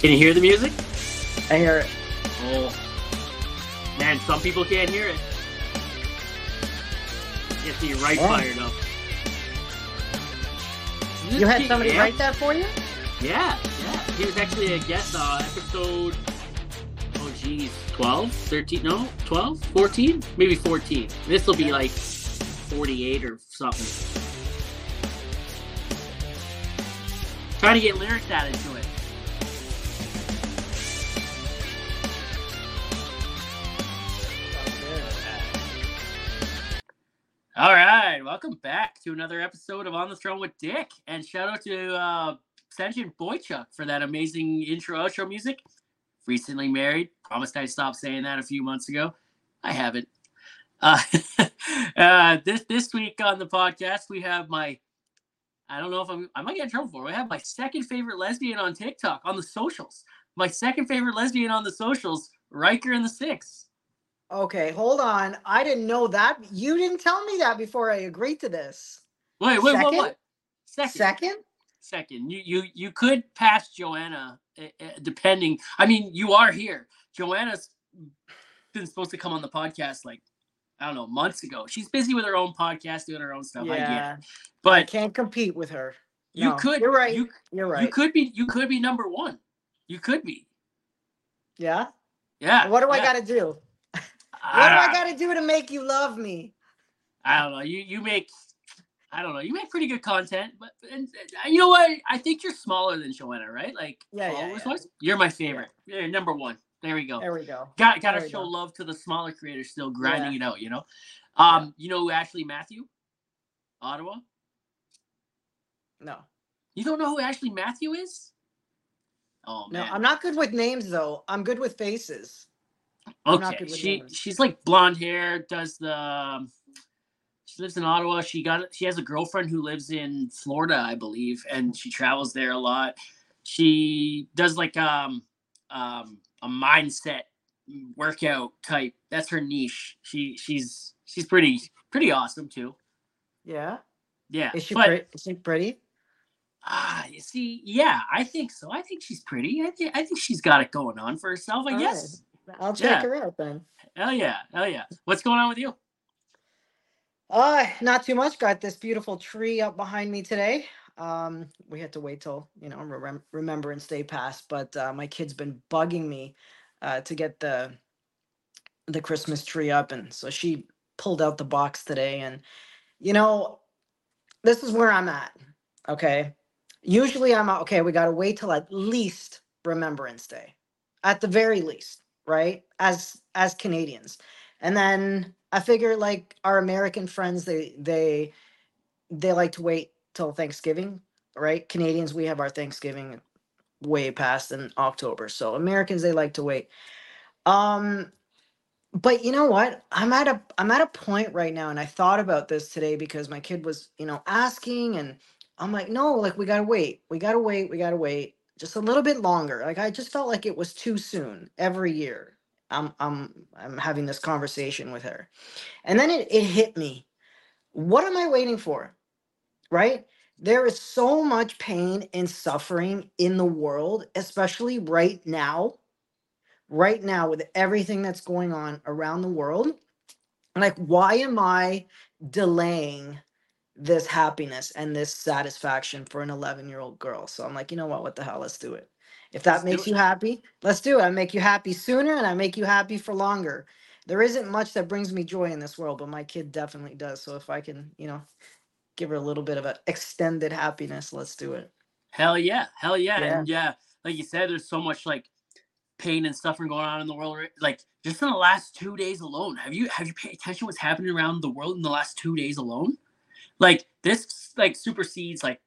Can you hear the music? I hear it. Oh, man, some people can't hear it. Gets me right Yeah. fired up. You had somebody yeah. write that for you? Yeah, yeah. He was actually a guest uh, episode. Oh, geez, 12, 13, no, 12, 14, maybe 14. This will be like 48 or something. Trying to get lyrics added to it. All right, welcome back to another episode of On the Throne with Dick, and shout out to uh, Sergeant Boychuk for that amazing intro outro music. Recently married, promised I'd stop saying that a few months ago. I haven't. Uh, uh, this this week on the podcast, we have my. I don't know if I'm. I might get in trouble for. it. Have my second favorite lesbian on TikTok on the socials. My second favorite lesbian on the socials, Ryker in the Six. Okay, hold on. I didn't know that. You didn't tell me that before I agreed to this. Wait, wait, what? Second? What? Second. Second? second. You you you could pass Joanna, uh, uh, depending. I mean, you are here. Joanna's been supposed to come on the podcast like I don't know months ago. She's busy with her own podcast, doing her own stuff. I Yeah. I but can't compete with her. you could. You're right. You You're right. you could be. You could be number one. You could be. yeah. Yeah. What do I got to do? What do Ah, I got to do to make you love me? I don't know. You you make. I don't know. You make pretty good content, but and, uh, you know what? I think you're smaller than Joanna, right? Like, Yeah, yeah, yeah. You're my favorite. You're number one. There we go. There we go. got gotta show go. love to the smaller creators still grinding Yeah. it out you know um you know who ashley matthew ottawa No. you don't know who ashley matthew is oh No, man I'm not good with names though. I'm good with faces. Okay she names. she's like blonde hair does the um, she lives in ottawa she got she has a girlfriend who lives in florida i believe and she travels there a lot she does like um um a mindset workout type that's her niche she she's she's pretty pretty awesome too Yeah. Yeah, Is she but pretty? Is she pretty? ah, you see, yeah, I think so. I think she's pretty. I think I think she's got it going on for herself. I All guess. I'll check Yeah. her out then. Hell yeah, hell yeah. What's going on with you? Uh, not too much. Got this beautiful tree up behind me today. Um, we had to wait till you know remem- Remembrance Day passed, but uh, my kid's been bugging me uh, to get the the Christmas tree up, and so she pulled out the box today. And you know, this is where I'm at. Okay, usually I'm okay. We got to wait till at least Remembrance Day, at the very least, right? As as Canadians, and then I figure like our American friends, they they they like to wait till Thanksgiving, right? Canadians, we have our Thanksgiving way past in October. So Americans, they like to wait. Um, but you know what? I'm at a I'm at a point right now, and I thought about this today because my kid was, you know, asking, and I'm like, no, like we gotta wait, we gotta wait, we gotta wait just a little bit longer. Like I just felt like it was too soon every year. I'm I'm I'm having this conversation with her. And then it, it hit me. What am I waiting for? Right? There is so much pain and suffering in the world, especially right now. Right now, with everything that's going on around the world. Like, why am I delaying this happiness and this satisfaction for an 11 year old girl? So I'm like, you know what? What the hell? Let's do it. If that Let's do makes it. you happy, let's do it. I make you happy sooner and I make you happy for longer there isn't much that brings me joy in this world, but my kid definitely does. So if I can, you know, give her a little bit of an extended happiness, let's do it. Hell yeah, hell yeah, Yeah. and yeah, like you said, there's so much like pain and suffering going on in the world. Like just in the last two days alone, have you have you paid attention to what's happening around the world in the last two days alone? Like this, like supersedes like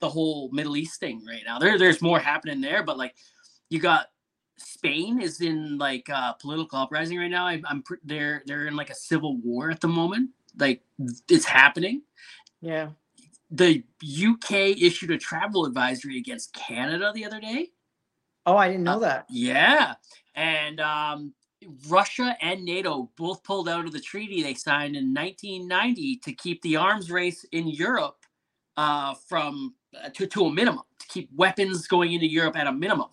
the whole Middle East thing right now. There, there's more happening there, but like you got Spain is in like uh, political uprising right now. I, I'm pre- they're they're in like a civil war at the moment. Like it's happening. Yeah. The UK issued a travel advisory against Canada the other day. Oh, I didn't know Uh, that. Yeah, and um, Russia and NATO both pulled out of the treaty they signed in 1990 to keep the arms race in Europe uh, from uh, to, to a minimum to keep weapons going into Europe at a minimum.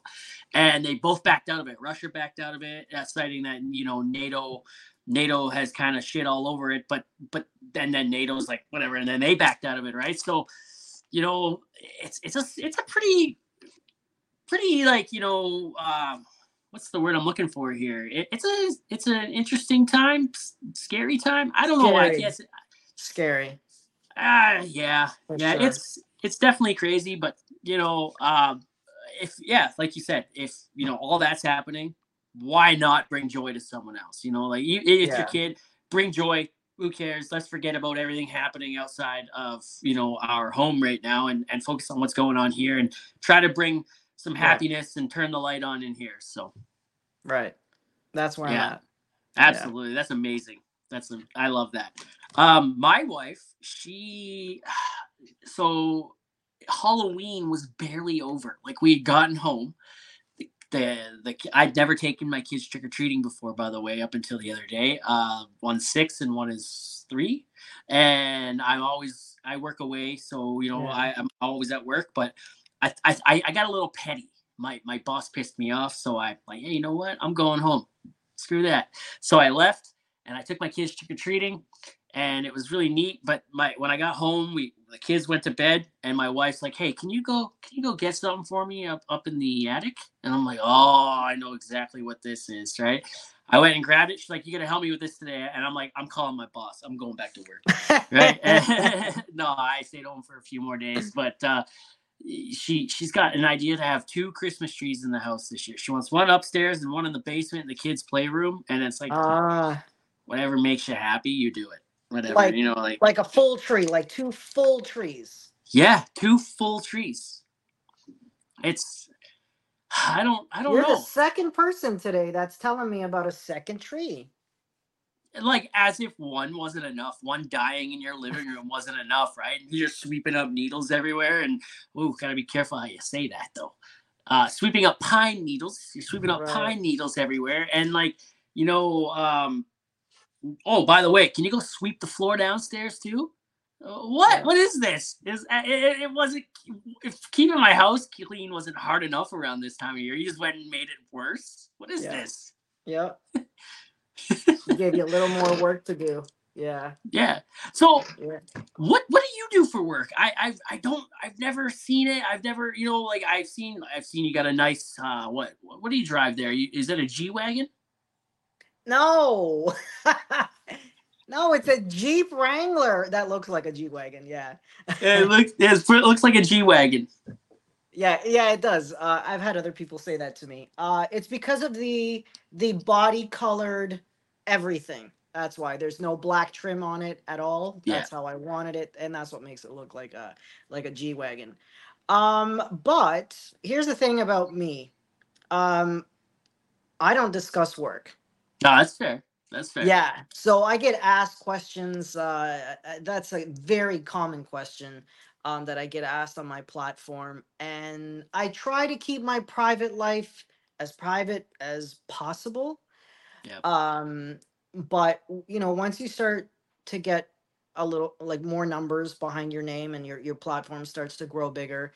And they both backed out of it. Russia backed out of it, uh, citing that you know NATO NATO has kind of shit all over it, but but then then NATO's like whatever, and then they backed out of it, right? So, you know, it's it's a it's a pretty pretty like you know um, what's the word I'm looking for here? It, it's a it's an interesting time, scary time. I don't know why. Yes, scary. Ah, uh, yeah, For yeah. Sure. It's it's definitely crazy, but you know, um, if yeah, like you said, if you know all that's happening, why not bring joy to someone else? You know, like if yeah. your kid, bring joy. Who cares? Let's forget about everything happening outside of you know our home right now, and and focus on what's going on here, and try to bring some happiness right. and turn the light on in here. So, right, that's where yeah, absolutely. Yeah. That's amazing. That's I love that. Um, my wife, she, so Halloween was barely over. Like we had gotten home. The, the, the I'd never taken my kids trick or treating before, by the way, up until the other day. Uh, one's six and one is three, and I'm always I work away, so you know yeah. I, I'm always at work. But I, I I got a little petty. My my boss pissed me off, so I like, hey, you know what? I'm going home. Screw that. So I left and I took my kids trick or treating, and it was really neat. But my when I got home, we the kids went to bed, and my wife's like, "Hey, can you go? Can you go get something for me up up in the attic?" And I'm like, "Oh, I know exactly what this is, right?" I went and grabbed it. She's like, "You gotta help me with this today," and I'm like, "I'm calling my boss. I'm going back to work." right? no, I stayed home for a few more days, but uh, she she's got an idea to have two Christmas trees in the house this year. She wants one upstairs and one in the basement in the kids' playroom, and it's like, uh, whatever makes you happy, you do it. Whatever like, you know, like like a full tree, like two full trees. Yeah, two full trees. It's I don't I don't You're know. The second person today that's telling me about a second tree like as if one wasn't enough one dying in your living room wasn't enough right? You're sweeping up needles everywhere and oh gotta be careful how you say that though. Uh sweeping up pine needles you're sweeping up right. pine needles everywhere and like you know um oh by the way can you go sweep the floor downstairs too? Uh, what? What is this? Is uh, it, it, wasn't if keeping my house clean wasn't hard enough around this time of year you just went and made it worse? What is yeah. this? Yeah gave you a little more work to do. Yeah. Yeah. So yeah. what what do you do for work? I I I don't I've never seen it. I've never, you know, like I've seen I've seen you got a nice uh what what do you drive there? You, is it a G Wagon? No. no, it's a Jeep Wrangler that looks like a G Wagon, yeah. it looks it looks like a G Wagon. Yeah, yeah, it does. Uh, I've had other people say that to me. Uh, it's because of the the body colored everything. That's why there's no black trim on it at all. That's yeah. how I wanted it, and that's what makes it look like a like a G wagon. Um, but here's the thing about me. Um, I don't discuss work. No, that's fair. That's fair. Yeah. So I get asked questions. Uh, uh that's a very common question um, that I get asked on my platform. And I try to keep my private life as private as possible. Um, but you know, once you start to get a little like more numbers behind your name and your your platform starts to grow bigger,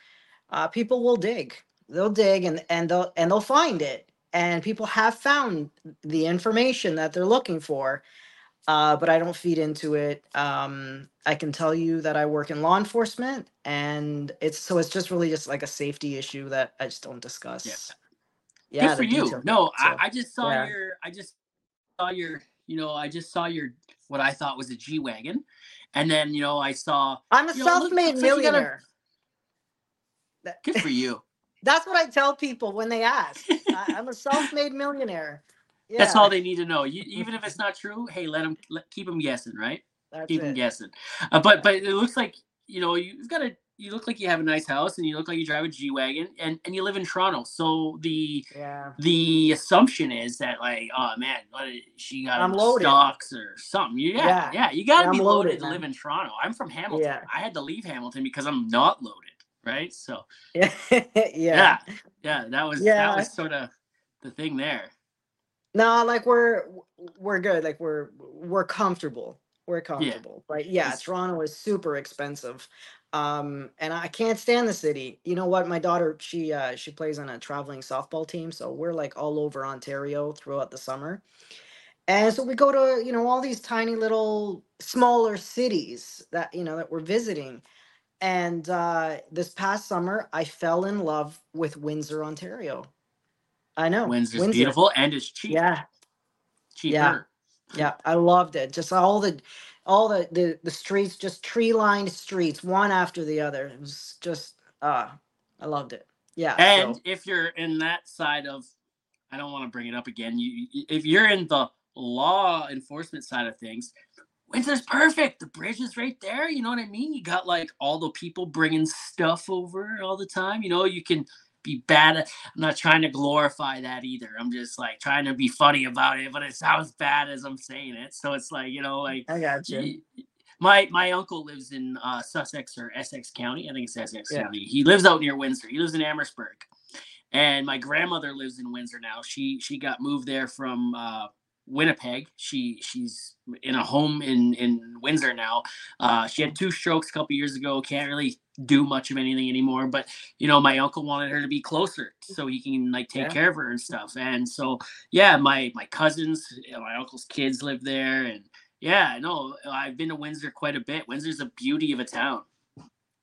uh, people will dig. They'll dig and and they'll and they'll find it. And people have found the information that they're looking for uh, but I don't feed into it. Um, I can tell you that I work in law enforcement, and it's so it's just really just like a safety issue that I just don't discuss. Yeah, yeah Good for you. No, I, I, just saw yeah. your. I just saw your. You know, I just saw your what I thought was a G wagon, and then you know I saw. I'm a self-made millionaire. a, good for you. That's what I tell people when they ask. I, I'm a self-made millionaire. Yeah. That's all they need to know. You, even if it's not true, hey, let them let, keep them guessing, right? That's keep it. them guessing. Uh, but but it looks like you know you've got a you look like you have a nice house and you look like you drive a G wagon and, and you live in Toronto. So the yeah. the assumption is that like oh man, what, she got I'm loaded. stocks or something. Yeah, yeah, yeah you got to be loaded, loaded to live in Toronto. I'm from Hamilton. Yeah. I had to leave Hamilton because I'm not loaded, right? So yeah, yeah, yeah, that was yeah. that was sort of the thing there. No, like we're we're good. Like we're we're comfortable. we're comfortable. But yeah, It's- Toronto is super expensive. Um, and I can't stand the city. You know what? My daughter, she uh she plays on a traveling softball team, so we're like all over Ontario throughout the summer. And so we go to, you know, all these tiny little smaller cities that, you know, that we're visiting. And uh this past summer I fell in love with Windsor, Ontario. I know. Windsor's Windsor. beautiful and it's cheap. Yeah, Cheaper. yeah, I loved it. Just all the, all the the the streets, just tree lined streets, one after the other. It was just, uh, I loved it. Yeah. And so, if you're in that side of, I don't want to bring it up again. You, if you're in the law enforcement side of things, Windsor's perfect. The bridge is right there. You know what I mean? You got like all the people bringing stuff over all the time. You know, you can be bad. I'm not trying to glorify that either. I'm just like trying to be funny about it, but it sounds bad as I'm saying it. So it's like you know, like I got you. My my uncle lives in uh, Sussex or Essex County. I think it's Essex Yeah. County. He lives out near Windsor. He lives in Amherstburg, and my grandmother lives in Windsor now. She she got moved there from uh, Winnipeg. She she's in a home in in Windsor now. Uh, she had two strokes a couple years ago. Can't really do much of anything anymore. But you know, my uncle wanted her to be closer so he can like take Yeah. care of her and stuff. And so yeah, my my cousins, you know, my uncle's kids live there, and yeah, no, I've been to Windsor quite a bit. Windsor's a beauty of a town.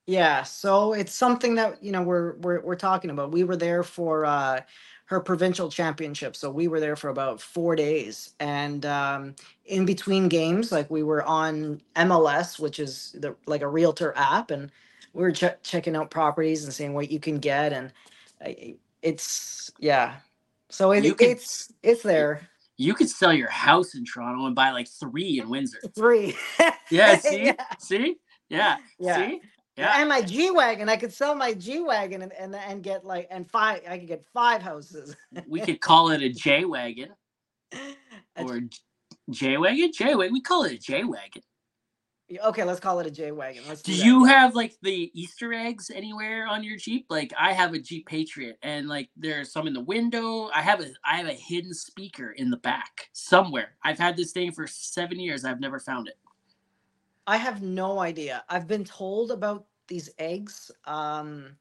Yeah, so it's something that you know we're we're we're talking about. We were there for uh her provincial championship, so we were there for about four days, and um, in between games, like we were on MLS, which is the like a realtor app, and we were che- checking out properties and seeing what you can get, and it's yeah, so it, could- it's it's there. You could sell your house in Toronto and buy like three in Windsor. three. Yeah, see, Yeah. see, yeah, Yeah. see, yeah. And my G wagon, I could sell my G wagon and, and and get like and five. I could get five houses. we could call it a J wagon or J wagon. J wagon. We call it a J wagon. Okay, let's call it a J wagon. Let's Do that. you have like the Easter eggs anywhere on your Jeep? Like I have a Jeep Patriot, and like there's some in the window. I have a I have a hidden speaker in the back somewhere. I've had this thing for seven years. I've never found it. I have no idea. I've been told about these eggs. Um,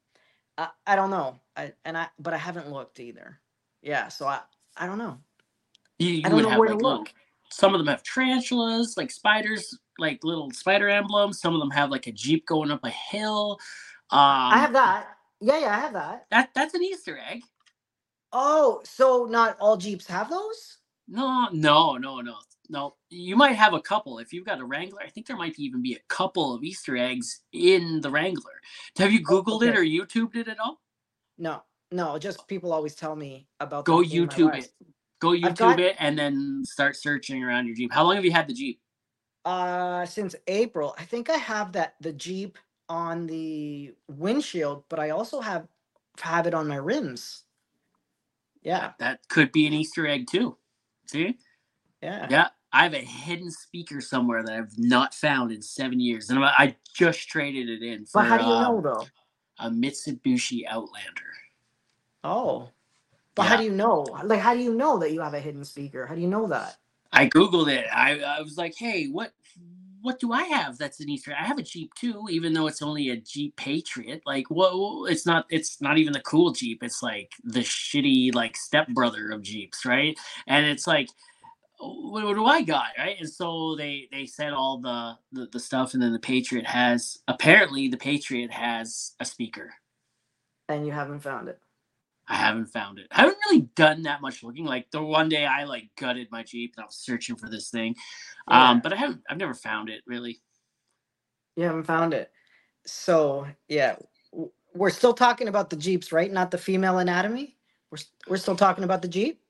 I, I don't know. I and I but I haven't looked either. Yeah, so I I don't know. You, you I don't would know have where like to look. Some of them have tarantulas, like spiders, like little spider emblems. Some of them have like a Jeep going up a hill. Um, I have that. Yeah, yeah, I have that. That that's an Easter egg. Oh, so not all Jeeps have those? No, no, no, no, no. You might have a couple if you've got a Wrangler. I think there might even be a couple of Easter eggs in the Wrangler. Have you Oh, Googled it okay. or YouTubed it at all? No, no. Just people always tell me about. Go them being my YouTube it. Go YouTube got- it and then start searching around your Jeep. How long have you had the Jeep? Uh, since April, I think I have that the Jeep on the windshield, but I also have have it on my rims. Yeah, That could be an Easter egg too. See? yeah. Yeah, I have a hidden speaker somewhere that I've not found in seven years, and I just traded it in for But how do you uh, know though? a Mitsubishi Outlander. Oh, but how do you know? Like, how do you know that you have a hidden speaker? How do you know that? I googled it. I, I was like, hey, what what do I have that's an Easter? I have a Jeep too, even though it's only a Jeep Patriot. Like, what? It's not. It's not even the cool Jeep. It's like the shitty like stepbrother of Jeeps, right? And it's like, what, what do I got, right? And so they they said all the, the the stuff, and then the Patriot has apparently the Patriot has a speaker. And you haven't found it. I haven't found it. I haven't really done that much looking. Like the one day I like gutted my Jeep and I was searching for this thing. Yeah. Um, but I haven't I've never found it really. You haven't found it. So yeah, we're still talking about the Jeeps, right? Not the female anatomy. We're we're still talking about the Jeep.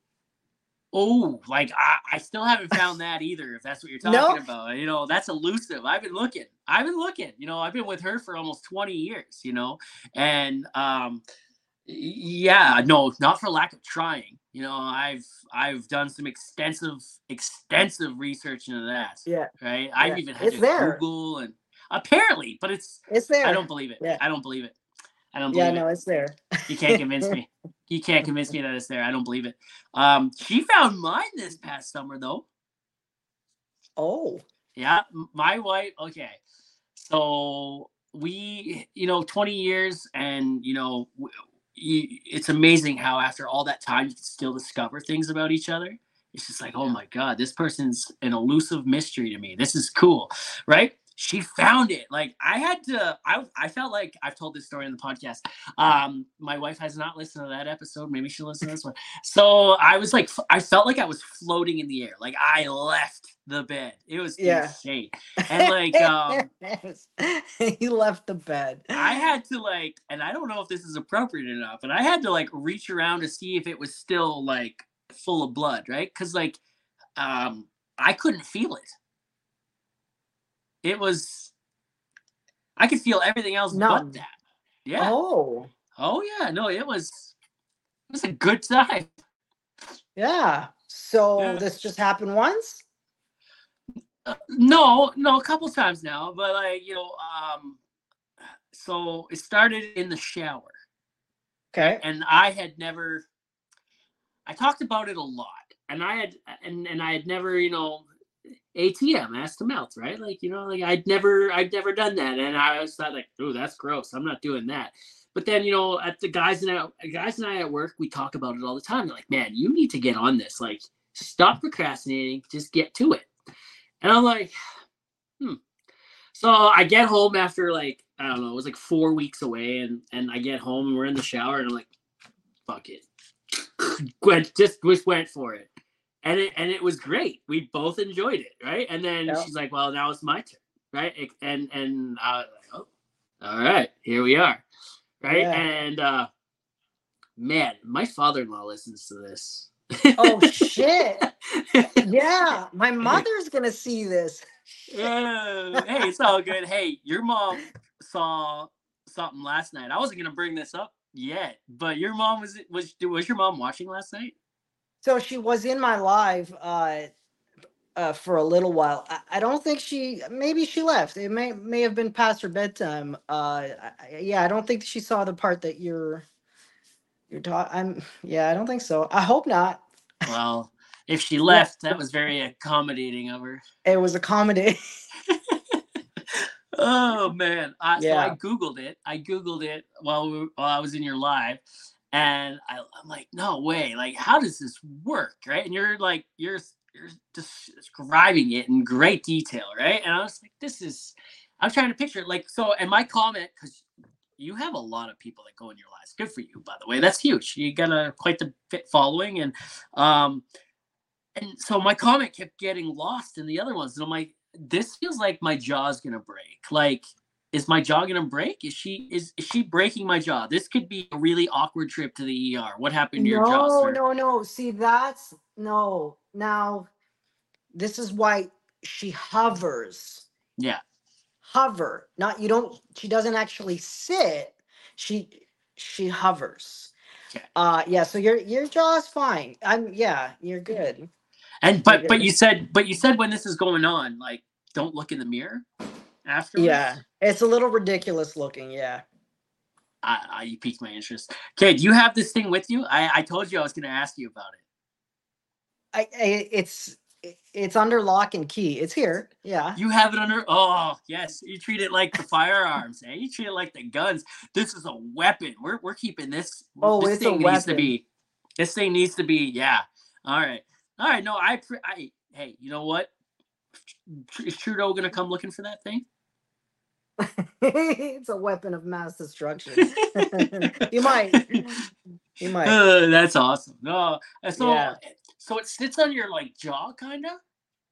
Oh, like I, I still haven't found that either, if that's what you're talking about. You know, that's elusive. I've been looking. I've been looking. You know, I've been with her for almost 20 years, you know. And um yeah, no, not for lack of trying. You know, I've I've done some extensive, extensive research into that. Yeah, Right. I've even had it's to there. Google and apparently, but it's it's there. I don't believe it. Yeah. I don't believe it. I don't yeah, no, it. it's there. You can't convince me. You can't convince me that it's there. I don't believe it. Um, she found mine this past summer though. Oh, Yeah, my wife. Okay, so we, you know, twenty years, and you know, it's amazing how after all that time you can still discover things about each other. It's just like, oh my god, this person's an elusive mystery to me. This is cool, right? She found it. Like I had to, I, I felt like I've told this story in the podcast. Um, my wife has not listened to that episode. Maybe she'll listen to this one. So I was like, I felt like I was floating in the air. Like I left the bed. It was yeah. insane. And like, um, he left the bed. I had to like, and I don't know if this is appropriate enough, but I had to like reach around to see if it was still like full of blood, right? Because like, um, I couldn't feel it it was I could feel everything else None. but that. Yeah. Oh. Oh yeah. No, it was it was a good time. Yeah. So yeah. this just happened once? Uh, no, no, a couple times now, but like, you know, um so it started in the shower. Okay. And I had never I talked about it a lot. And I had and and I had never, you know, ATM, ass to mouth, right? Like, you know, like I'd never, I'd never done that. And I was thought like, oh, that's gross. I'm not doing that. But then, you know, at the guys and I, guys and I at work, we talk about it all the time. They're like, man, you need to get on this. Like, stop procrastinating. Just get to it. And I'm like, hmm. So I get home after like, I don't know, it was like four weeks away. And, and I get home and we're in the shower and I'm like, fuck it. went, just, just went for it and it and it was great. We both enjoyed it, right? And then yeah. she's like, "Well, now it's my turn, right?" And and I was like, "Oh, all right, here we are, right?" Yeah. And uh, man, my father-in-law listens to this. oh shit! yeah, my mother's gonna see this. uh, hey, it's all good. Hey, your mom saw something last night. I wasn't gonna bring this up yet, but your mom was was was your mom watching last night? So she was in my live uh, uh, for a little while. I, I, don't think she. Maybe she left. It may may have been past her bedtime. Uh, I, yeah, I don't think she saw the part that you're you're talking. I'm. Yeah, I don't think so. I hope not. Well, if she left, that was very accommodating of her. It was accommodating. oh man! yeah. So I googled it. I googled it while we, while I was in your live and I, am like, no way. Like, how does this work? Right. And you're like, you're, you're describing it in great detail. Right. And I was like, this is, I'm trying to picture it. Like, so, and my comment, because you have a lot of people that go in your lives. Good for you, by the way. That's huge. You got a quite the fit following. And, um, and so my comment kept getting lost in the other ones. And I'm like, this feels like my jaw's to break. Like, is my jaw gonna break? Is she is, is she breaking my jaw? This could be a really awkward trip to the ER. What happened to your jaw? No, no, no. See, that's no. Now, this is why she hovers. Yeah. Hover. Not you don't. She doesn't actually sit. She she hovers. Okay. Uh yeah. So your your jaw is fine. I'm yeah. You're good. And but but you said but you said when this is going on, like don't look in the mirror afterwards. Yeah, it's a little ridiculous looking. Yeah. I, I you piqued my interest. Okay, do you have this thing with you? I I told you I was going to ask you about it. I, I it's it's under lock and key. It's here. Yeah. You have it under. Oh yes, you treat it like the firearms. eh? You treat it like the guns. This is a weapon. We're we're keeping this. Oh, this it's thing a needs to be. This thing needs to be. Yeah. All right. All right. No, I. I. Hey, you know what? Is Trudeau gonna come looking for that thing? it's a weapon of mass destruction. you might. You might. Uh, that's awesome. No, uh, so yeah. so it sits on your like jaw, kind of.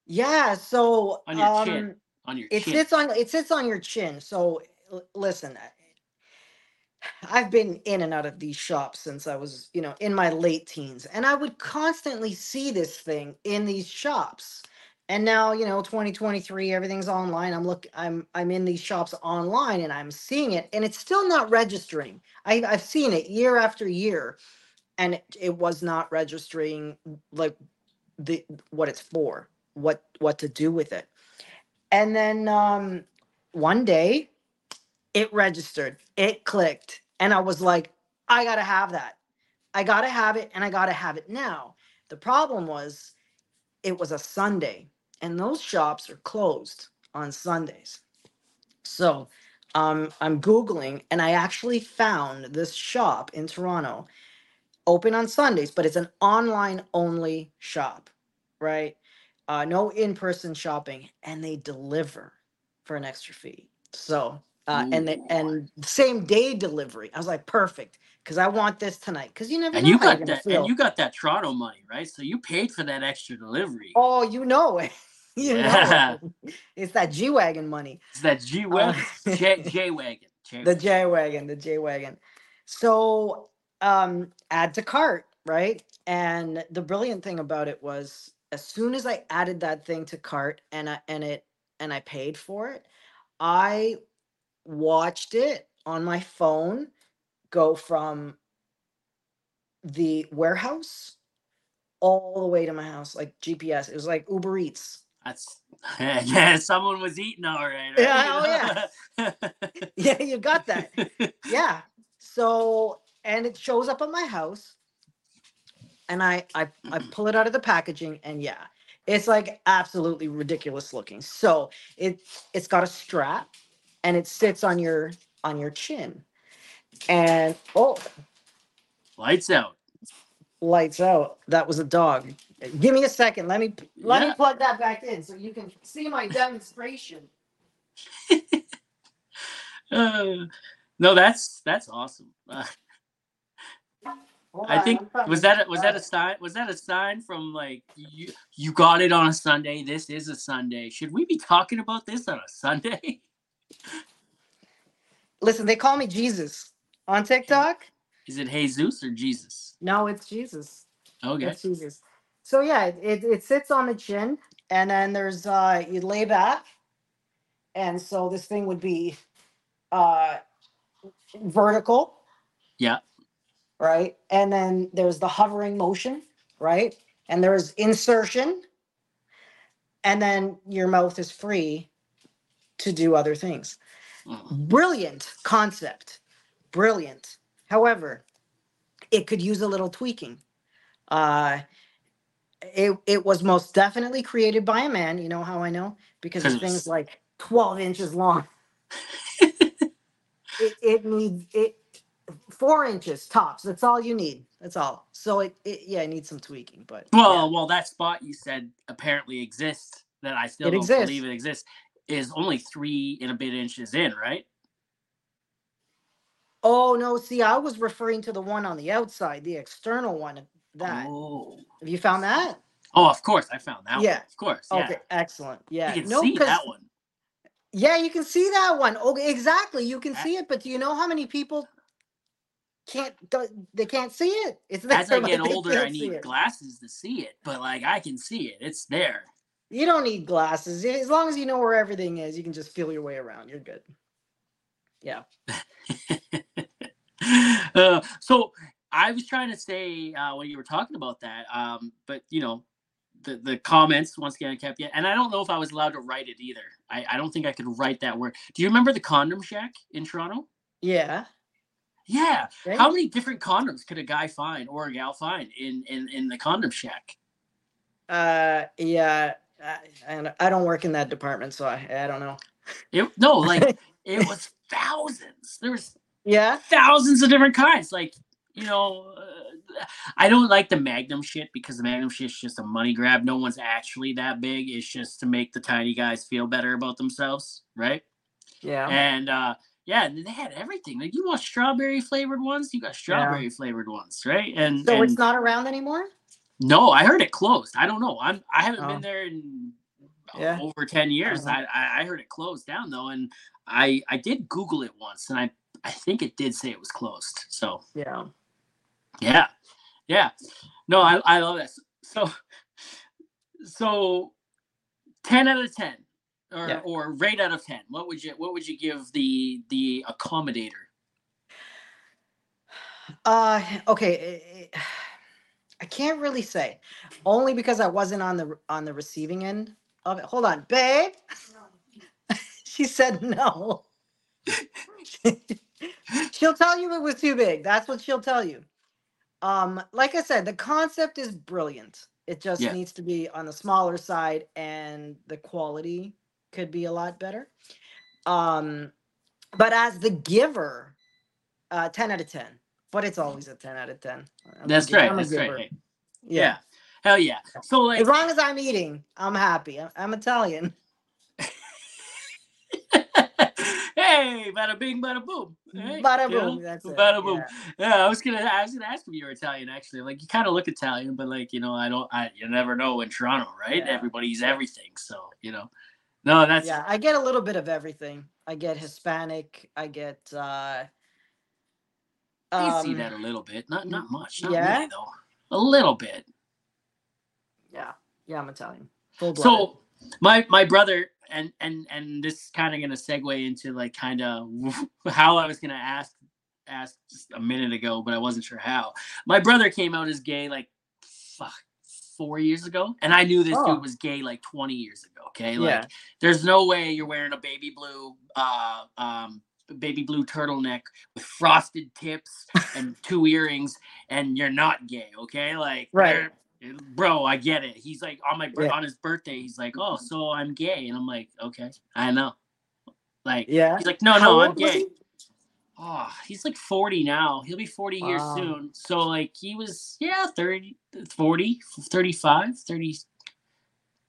Yeah. So on your um, chin. On your. It chin. sits on. It sits on your chin. So listen. I've been in and out of these shops since I was, you know, in my late teens, and I would constantly see this thing in these shops and now you know 2023 everything's online. I'm look i'm i'm in these shops online and i'm seeing it and it's still not registering. I, i've seen it year after year and it, it was not registering like the what it's for what what to do with it. And then um one day it registered. It clicked and i was like i gotta have that. I gotta have it and i gotta have it now. The problem was it was a sunday and those shops are closed on Sundays. So um, I'm Googling and I actually found this shop in Toronto open on Sundays, but it's an online only shop, right? Uh, no in person shopping, and they deliver for an extra fee. So, uh, and they, and same day delivery. I was like, perfect, because I want this tonight. Because you never And know you how you're got gonna that, feel. and you got that Toronto money, right? So you paid for that extra delivery. oh, you know it. you Yeah. know it. It's that G wagon money. It's that G wagon, Uh, J, J wagon. the J wagon, the J wagon. So um add to cart, right? And the brilliant thing about it was as soon as I added that thing to cart and I and it and I paid for it, I watched it on my phone go from the warehouse all the way to my house, like GPS. It was like Uber Eats. That's yeah. Someone was eating all right. right? Oh, yeah, oh, Yeah, you got that. yeah so and it shows up at my house and I, I i pull it out of the packaging and yeah it's like absolutely ridiculous looking so it it's got a strap and it sits on your on your chin and oh Lights out. lights out that was a dog give me a second let me let Yeah. me plug that back in so you can see my demonstration Uh, no, that's that's awesome. Uh, Hold I on, think I'm trying was to- that a, was that a sign? Was that a sign from like you you got it on a Sunday? This is a Sunday. Should we be talking about this on a Sunday? listen they call me jesus on tiktok Is it Jesus or Jesus? no it's jesus Okay. It's Jesus. So yeah, it, it, it sits on the chin, and then there's uh you lay back, and so this thing would be uh vertical. Yeah. Right, and then there's the hovering motion, right, and there's insertion, and then your mouth is free to do other things. Mm. Brilliant concept, brilliant. However, it could use a little tweaking. Uh, it it was most definitely created by a man. You know how I know because the thing's like twelve inches long. it, it needs it four inches tops. That's all you need. That's all. So it, it yeah, it needs some tweaking, but Well, well, that spot you said apparently exists that I still It don't exists. believe it exists is only three and a bit inches in, right? Oh no, see, I was referring to the one on the outside, the external one. That Oh. have you found that? Oh, of course, I found that. Yeah. one. of course. Yeah. Okay, excellent. Yeah, You can no, see that one. Yeah, you can see that one. Okay, exactly. You can A- see it, but do you know how many people can't? They can't see it. It's As I get older, I need glasses to see it, but like I can see it. It's there. You don't need glasses as long as you know where everything is. You can just feel your way around. You're good. Yeah. uh, so I was trying to say uh, when you were talking about that, um, but you know, the the comments once again kept you, and I don't know if I was allowed to write it either. I, I don't think I could write that word. Do you remember the condom shack in Toronto? Yeah. Yeah. right? How many different condoms could a guy find or a gal find in in in the condom shack? Uh, yeah. I, and I don't work in that department, so I, I don't know. It, no, like it was thousands. There was Yeah. thousands of different kinds. Like, you know, uh, I don't like the Magnum shit because the Magnum shit's just a money grab. No one's actually that big. It's just to make the tiny guys feel better about themselves, right? Yeah. And uh yeah, they had everything. Like you want strawberry flavored ones, you got strawberry flavored ones, right? And, so and it's not around anymore. no, I heard it closed. I don't know. I'm I haven't Oh. been there in Yeah. over ten years. Uh-huh. I, I I heard it closed down though, and I I did Google it once, and I I think it did say it was closed. So Yeah. Yeah, yeah. No, I I love this. So so ten out of ten, or Yeah. or rate out of ten. What would you what would you give the the accommodator? Uh, okay. eh, eh, I can't really say, only because I wasn't on the on the receiving end of it. Hold on, babe. she said no. she'll tell you it was too big. That's what she'll tell you. Um, like I said, the concept is brilliant. It just Yeah. needs to be on the smaller side and the quality could be a lot better. Um, but as the giver, uh, 10 out of 10. But it's always a 10 out of 10. I'm That's right. That's giver. Hey, yeah. Hell yeah. So like As long as I'm eating, I'm happy. I'm Italian. Hey, bada bing, bada boom. Hey, Bada boom. That's it. Bada boom. yeah. Yeah, I was gonna, I was gonna ask if you were Italian. Actually, like you kind of look Italian, but like you know, I don't, I you never know in Toronto, right? Yeah. Everybody's everything, so you know. No, that's yeah, I get a little bit of everything. I get Hispanic. I get uh I see um, that a little bit, not not much, not yeah? really though, a little bit. Yeah, yeah, I'm Italian. Full blooded. So my my brother and and and this is kind of gonna segue into like kind of how I was gonna ask ask just a minute ago, but I wasn't sure how. My brother came out as gay like fuck four years ago, and I knew this Oh. dude was gay like twenty years ago. Okay, like Yeah. there's no way you're wearing a baby blue uh um baby blue turtleneck with frosted tips and two earrings and you're not gay okay like Right. Bro i get it. He's like on my Yeah. on his birthday he's like oh so i'm gay. And i'm like okay i know. Like yeah. he's like no How no i'm gay. he? oh he's like 40 now. He'll be 40 years soon. So like he was yeah 30 40 35 30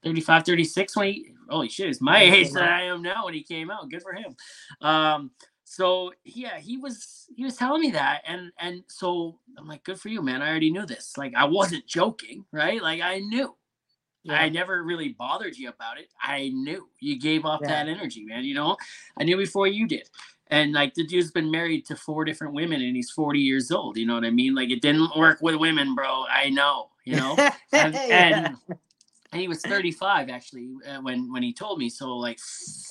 35 36 when he holy shit it's my age that i am now when he came out. Good for him. Um so yeah he was he was telling me that and and so i'm like good for you man i already knew this like i wasn't joking right like i knew I never really bothered you about it. I knew you gave off Yeah. that energy, man. You know, I knew before you did. And like the dude's been married to four different women and he's 40 years old. You know what I mean? Like it didn't work with women, bro. I know, you know? And, Yeah. and, and he was 35 actually uh, when, when he told me. So like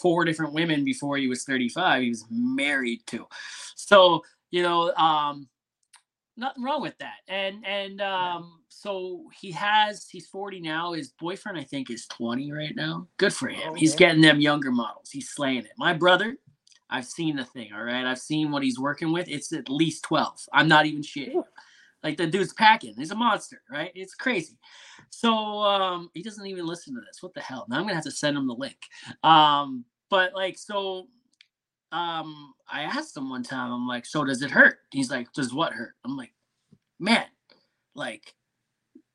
four different women before he was 35, he was married to. So, you know, um, nothing wrong with that. And and um so he has he's 40 now. His boyfriend I think is 20 right now. Good for him. Oh, He's yeah. getting them younger models. He's slaying it. My brother, I've seen the thing, all right? I've seen what he's working with. It's at least 12. I'm not even shitting. Like the dude's packing. He's a monster, right? It's crazy. So um he doesn't even listen to this. What the hell? Now I'm gonna have to send him the link. Um, but like so um I asked him one time, I'm like, so does it hurt? He's like, does what hurt? I'm like, man, like,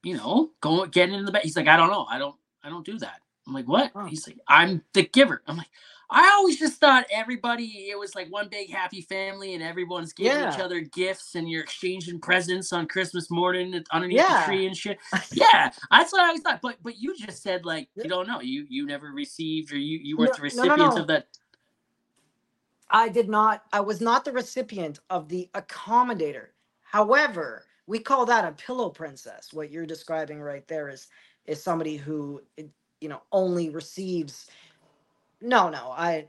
you know, go get in the bed. He's like, I don't know. I don't I don't do that. I'm like, what? He's like, I'm the giver. I'm like, I always just thought everybody it was like one big happy family and everyone's giving each other gifts and you're exchanging presents on Christmas morning underneath Yeah. the tree and shit. Yeah, that's what I always thought. But but you just said like you don't know. You you never received or you you weren't No- the no, no, no. of that. I did not, I was not the recipient of the accommodator. However, we call that a pillow princess. What you're describing right there is is somebody who eh, you know only receives no, no, I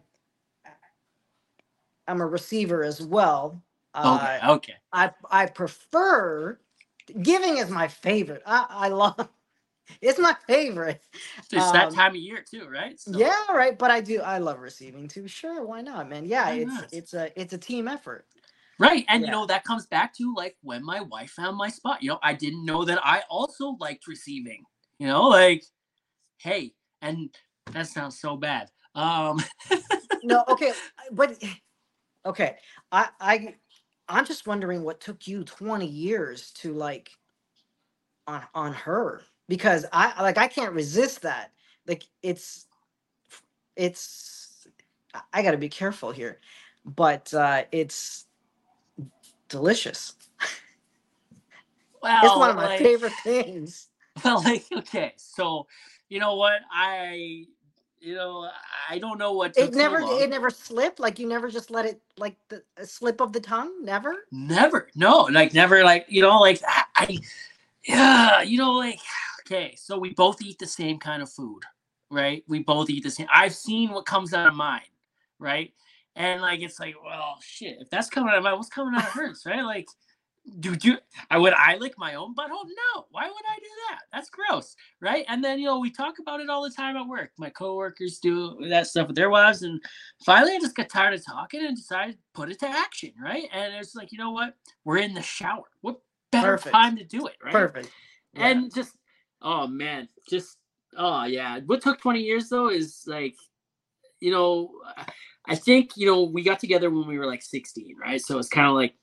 I'm a receiver as well. Okay, Uh, okay. I I prefer giving is my favorite. I, I love it's my favorite. It's that um, time of year too, right? So- Yeah, right. But I do. I love receiving too. Sure, why not, man? Yeah, Why it's not? it's a it's a team effort. Right. And you Yeah. know, that comes back to like when my wife found my spot. You know, I didn't know that I also liked receiving. You know, like, hey, and that sounds so bad. Um No, okay, but okay, I I I'm just wondering what took you 20 years to like on on her because I like I can't resist that. Like it's it's I- I got to be careful here, but uh it's delicious. well It's one of my like, favorite things. Well, like, okay, so you know what? I you know, I don't know what It never it never slipped. Like you never just let it like the a slip of the tongue. Never. Never. No, like never like, you know, like I, I yeah, you know, like okay, so we both eat the same kind of food, right? We both eat the same. I've seen what comes out of mine, right? And like it's like, well, shit, if that's coming out of mine, what's coming out of hers, right? Like do you I would I lick my own butthole? No. Why would I do that? That's gross. Right. And then you know, we talk about it all the time at work. My coworkers do that stuff with their wives. And finally I just got tired of talking and decided to put it to action. Right. And it's like, you know what? We're in the shower. What better Perfect. time to do it? Right. Perfect. Yeah. And just Oh man, just oh yeah. What took 20 years though is like, you know, I think you know we got together when we were like 16, right? So it's kind of like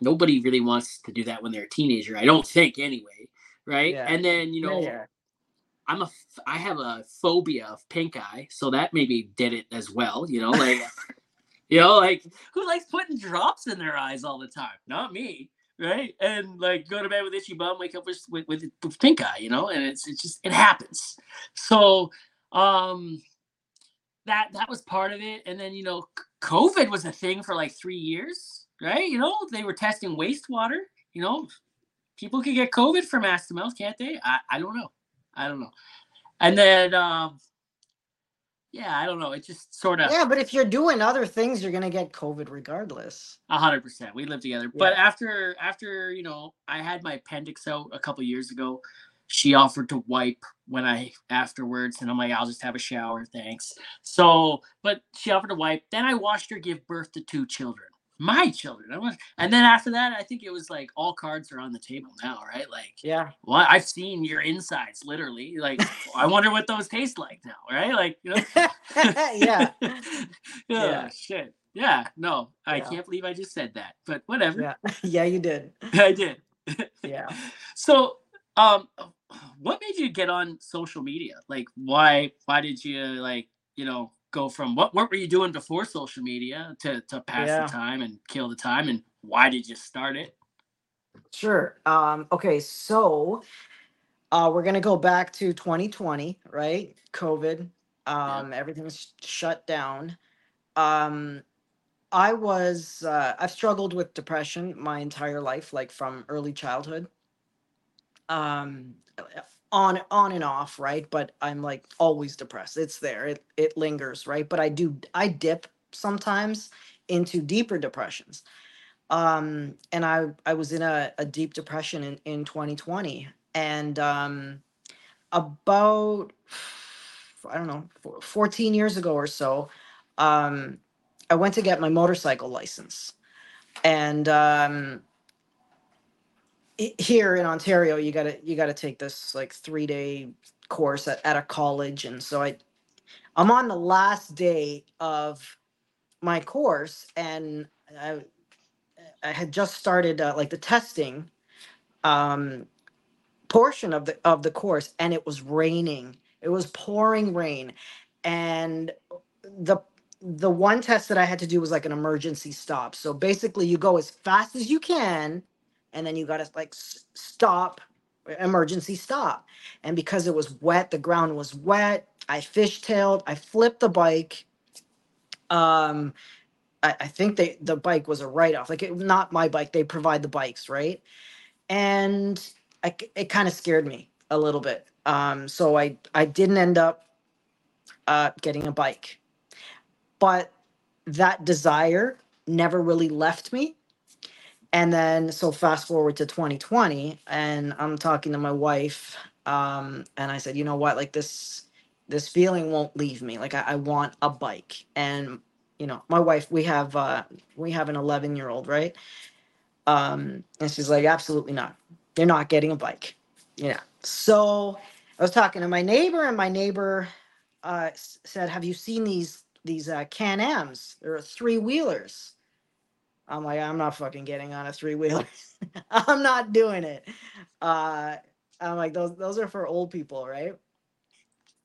nobody really wants to do that when they're a teenager. I don't think anyway, right? Yeah. And then you know, Yeah, yeah. I'm a I have a phobia of pink eye, so that maybe did it as well. You know, like you know, like who likes putting drops in their eyes all the time? Not me, right? And like go to bed with itchy bum, wake up with with, with, with pink eye, you know, and it's it's just it happens. So um that that was part of it, and then you know, COVID was a thing for like three years, right? You know, they were testing wastewater. You know, people could get COVID from ass to mouth, can't they? I, I don't know. I don't know. And then, um, yeah, I don't know. It just sort of Yeah, but if you're doing other things, you're gonna get COVID regardless. a hundred percent. We live together, but after after you know, I had my appendix out a couple years ago. She offered to wipe when I afterwards, and I'm like, I'll just have a shower, thanks. So, but she offered to wipe. Then I watched her give birth to two children, my children. I was, and then after that, I think it was like all cards are on the table now, right? Like, Yeah. well, I've seen your insides, literally. Like, I wonder what those taste like now, right? Like, you know. yeah. yeah. Yeah. Shit. Yeah. No, I Yeah. can't believe I just said that, but whatever. Yeah. Yeah, you did. I did. Yeah. So, um, what made you get on social media? Like, why? Why did you like, you know, go from what? What were you doing before social media to to pass Yeah. the time and kill the time? And why did you start it? Sure. Um, okay, so uh, we're gonna go back to 2020, right? COVID. Um, everything's shut down. Um, I was uh, I've struggled with depression my entire life, like from early childhood. Um, on on and off, right? But I'm like always depressed. It's there. It it lingers, right? But I do I dip sometimes into deeper depressions um and i i was in a, a deep depression in in 2020 and um about i don't know 14 years ago or so um i went to get my motorcycle license and um here in ontario you gotta you gotta take this like three day course at, at a college and so i i'm on the last day of my course and i I had just started uh, like the testing um, portion of the of the course, and it was raining. It was pouring rain, and the the one test that I had to do was like an emergency stop. So basically, you go as fast as you can, and then you got to like stop, emergency stop. And because it was wet, the ground was wet. I fishtailed. I flipped the bike. Um, I, I think they the bike was a write off. Like it not my bike. They provide the bikes, right? And I, it kind of scared me a little bit. Um, so I I didn't end up uh, getting a bike, but that desire never really left me. And then so fast forward to 2020, and I'm talking to my wife, um, and I said, you know what, like this this feeling won't leave me. Like I, I want a bike, and you know, my wife, we have uh, we have an 11 year old, right? Um, and she's like, absolutely not. You're not getting a bike. Yeah. So I was talking to my neighbor, and my neighbor uh, said, "Have you seen these these uh, Can Ams? They're three wheelers." I'm like, I'm not fucking getting on a three wheeler. I'm not doing it. Uh, I'm like, those those are for old people, right?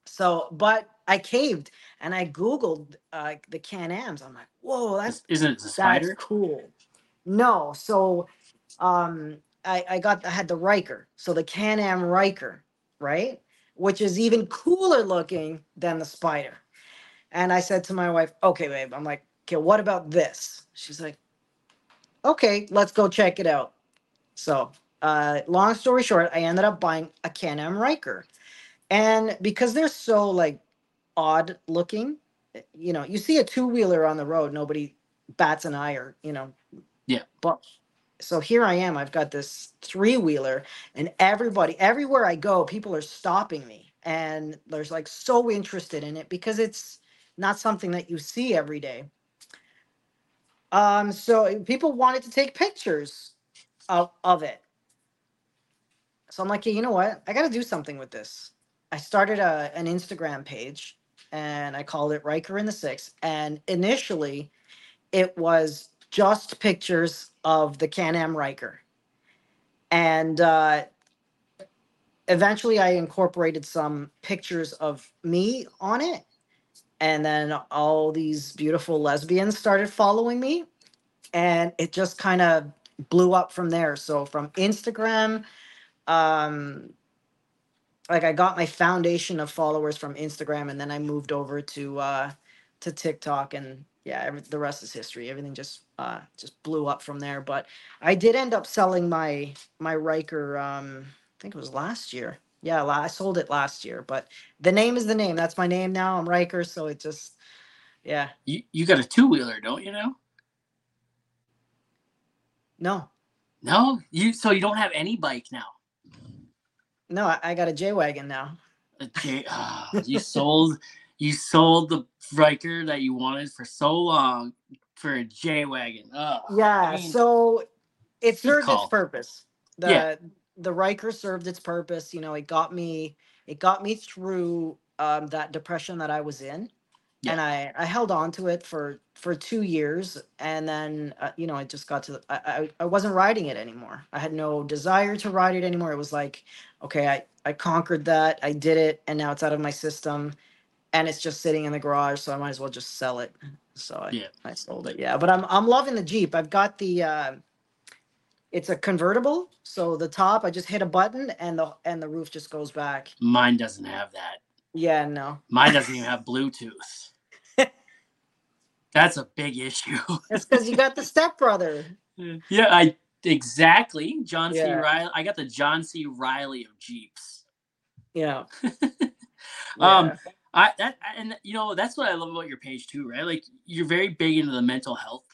So, but I caved and I googled uh, the Can Ams. I'm like, whoa, that's Isn't it the that's spider? cool. No, so um I, I got I had the Ryker, so the Can Am Ryker, right? Which is even cooler looking than the Spider. And I said to my wife, okay, babe, I'm like, okay, what about this? She's like, okay, let's go check it out. So uh long story short, I ended up buying a Can Am Ryker. And because they're so like odd looking, you know, you see a two-wheeler on the road, nobody bats an eye or, you know, Yeah. but so here I am. I've got this three wheeler, and everybody, everywhere I go, people are stopping me, and there's like so interested in it because it's not something that you see every day. Um, so people wanted to take pictures of, of it. so I'm like, you know what? I got to do something with this. I started a, an Instagram page and I called it Ryker in the Six. And initially, it was just pictures of the Can Am Ryker. And uh, eventually, I incorporated some pictures of me on it. And then all these beautiful lesbians started following me. And it just kind of blew up from there. So from Instagram, um, like I got my foundation of followers from Instagram, and then I moved over to uh, to TikTok, and yeah, every, the rest is history. Everything just uh, just blew up from there. But I did end up selling my my Ryker. Um, I think it was last year. Yeah, la- I sold it last year. But the name is the name. That's my name now. I'm Ryker, so it just yeah. You you got a two wheeler, don't you now? No, No, you so you don't have any bike now. no, I, I got a J wagon now. A J, ah, you sold you sold the Ryker that you wanted for so long for a J wagon. Oh, Yeah, mean, so it good served call. its purpose. The Yeah. The Ryker served its purpose. You know, it got me it got me through um, that depression that I was in, and I I held on to it for for two years, and then uh, you know it just got to I, I I wasn't riding it anymore. I had no desire to ride it anymore. It was like, okay, I I conquered that. I did it, and now it's out of my system. And it's just sitting in the garage, so I might as well just sell it. So I, Yeah. I sold it. Yeah, but I'm I'm loving the Jeep. I've got the uh, it's a convertible, so the top I just hit a button and the and the roof just goes back. mine doesn't have that. Yeah, no, Mine doesn't even have Bluetooth. That's a big issue. it's because you got the stepbrother. yeah, I exactly. John C. Reilly. I got the John C. Reilly of Jeeps. Yeah. Um, Yeah. I that and you know that's what I love about your page too, right? Like you're very big into the mental health,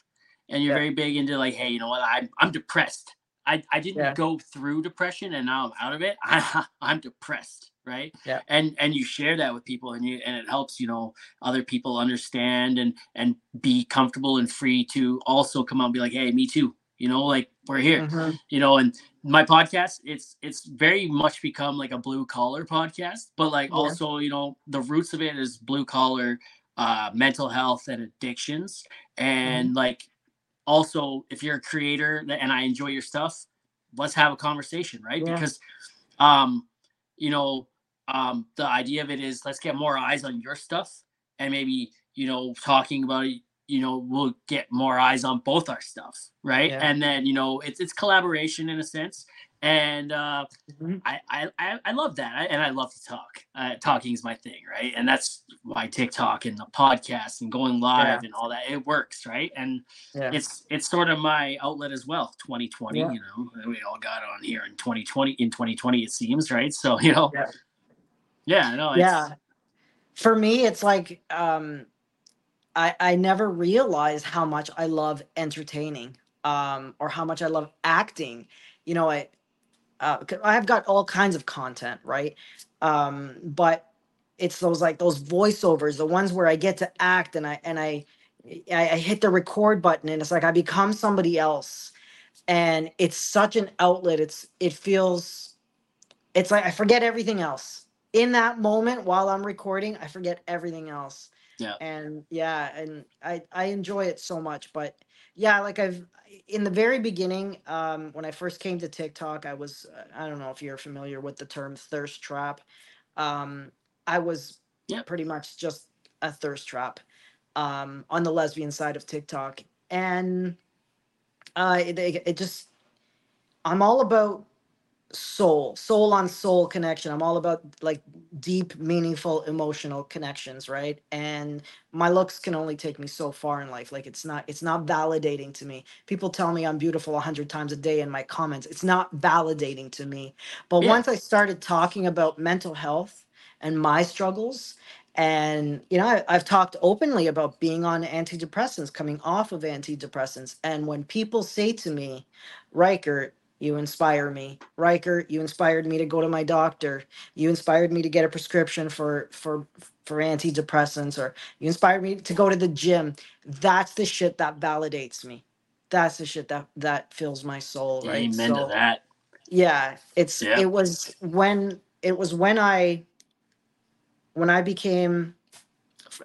and you're Yeah. very big into like, hey, you know what? I'm I'm depressed. I I didn't Yeah. go through depression, and now I'm out of it. I, I'm depressed, right? Yeah. And and you share that with people, and you and it helps you know other people understand and and be comfortable and free to also come out and be like, hey, me too. You know, like we're here Mhm. you know and my podcast it's it's very much become like a blue collar podcast but like Yeah. also you know the roots of it is blue collar uh mental health and addictions and Mm-hmm. like also if you're a creator and i enjoy your stuff let's have a conversation right Yeah. because um you know um the idea of it is let's get more eyes on your stuff and maybe you know talking about it you know we'll get more eyes on both our stuff right Yeah. and then you know it's it's collaboration in a sense and uh Mhm. I, I I love that, I, and I love to talk. Uh, talking is my thing, right? And that's why TikTok and the podcast and going live Yeah. and all that it works, right? And Yeah. it's it's sort of my outlet as well. 2020, Yeah. you know, we all got on here in 2020. In 2020, it seems, right? So you know, Yeah. yeah, no, it's, yeah. For me, it's like um, I I never realized how much I love entertaining, um, or how much I love acting. You know, I uh, I've got all kinds of content, right? Um, but it's those like those voiceovers, the ones where I get to act and I and I I, I hit the record button and it's like I become somebody else, and it's such an outlet. It's it feels, it's like I forget everything else in that moment while I'm recording. I forget everything else. Yeah. And yeah, and I I enjoy it so much, but yeah like i've in the very beginning um when i first came to tiktok i was uh, i don't know if you're familiar with the term thirst trap um i was Yep. pretty much just a thirst trap um on the lesbian side of tiktok and uh it, it just i'm all about soul soul on soul connection. I'm all about like deep meaningful emotional connections right? And my looks can only take me so far in life. Like it's not it's not validating to me. People tell me i'm beautiful a hundred times a day in my comments. It's not validating to me. But Yeah. once i started talking about mental health and my struggles and you know I, i've talked openly about being on antidepressants coming off of antidepressants. And when people say to me ryker you inspire me. Ryker you inspired me to go to my doctor. You inspired me to get a prescription for for for antidepressants or you inspired me to go to the gym. That's the shit that validates me. That's the shit that that fills my soul right? Amen So- to that. yeah it's Yeah. it was when it was when i when i became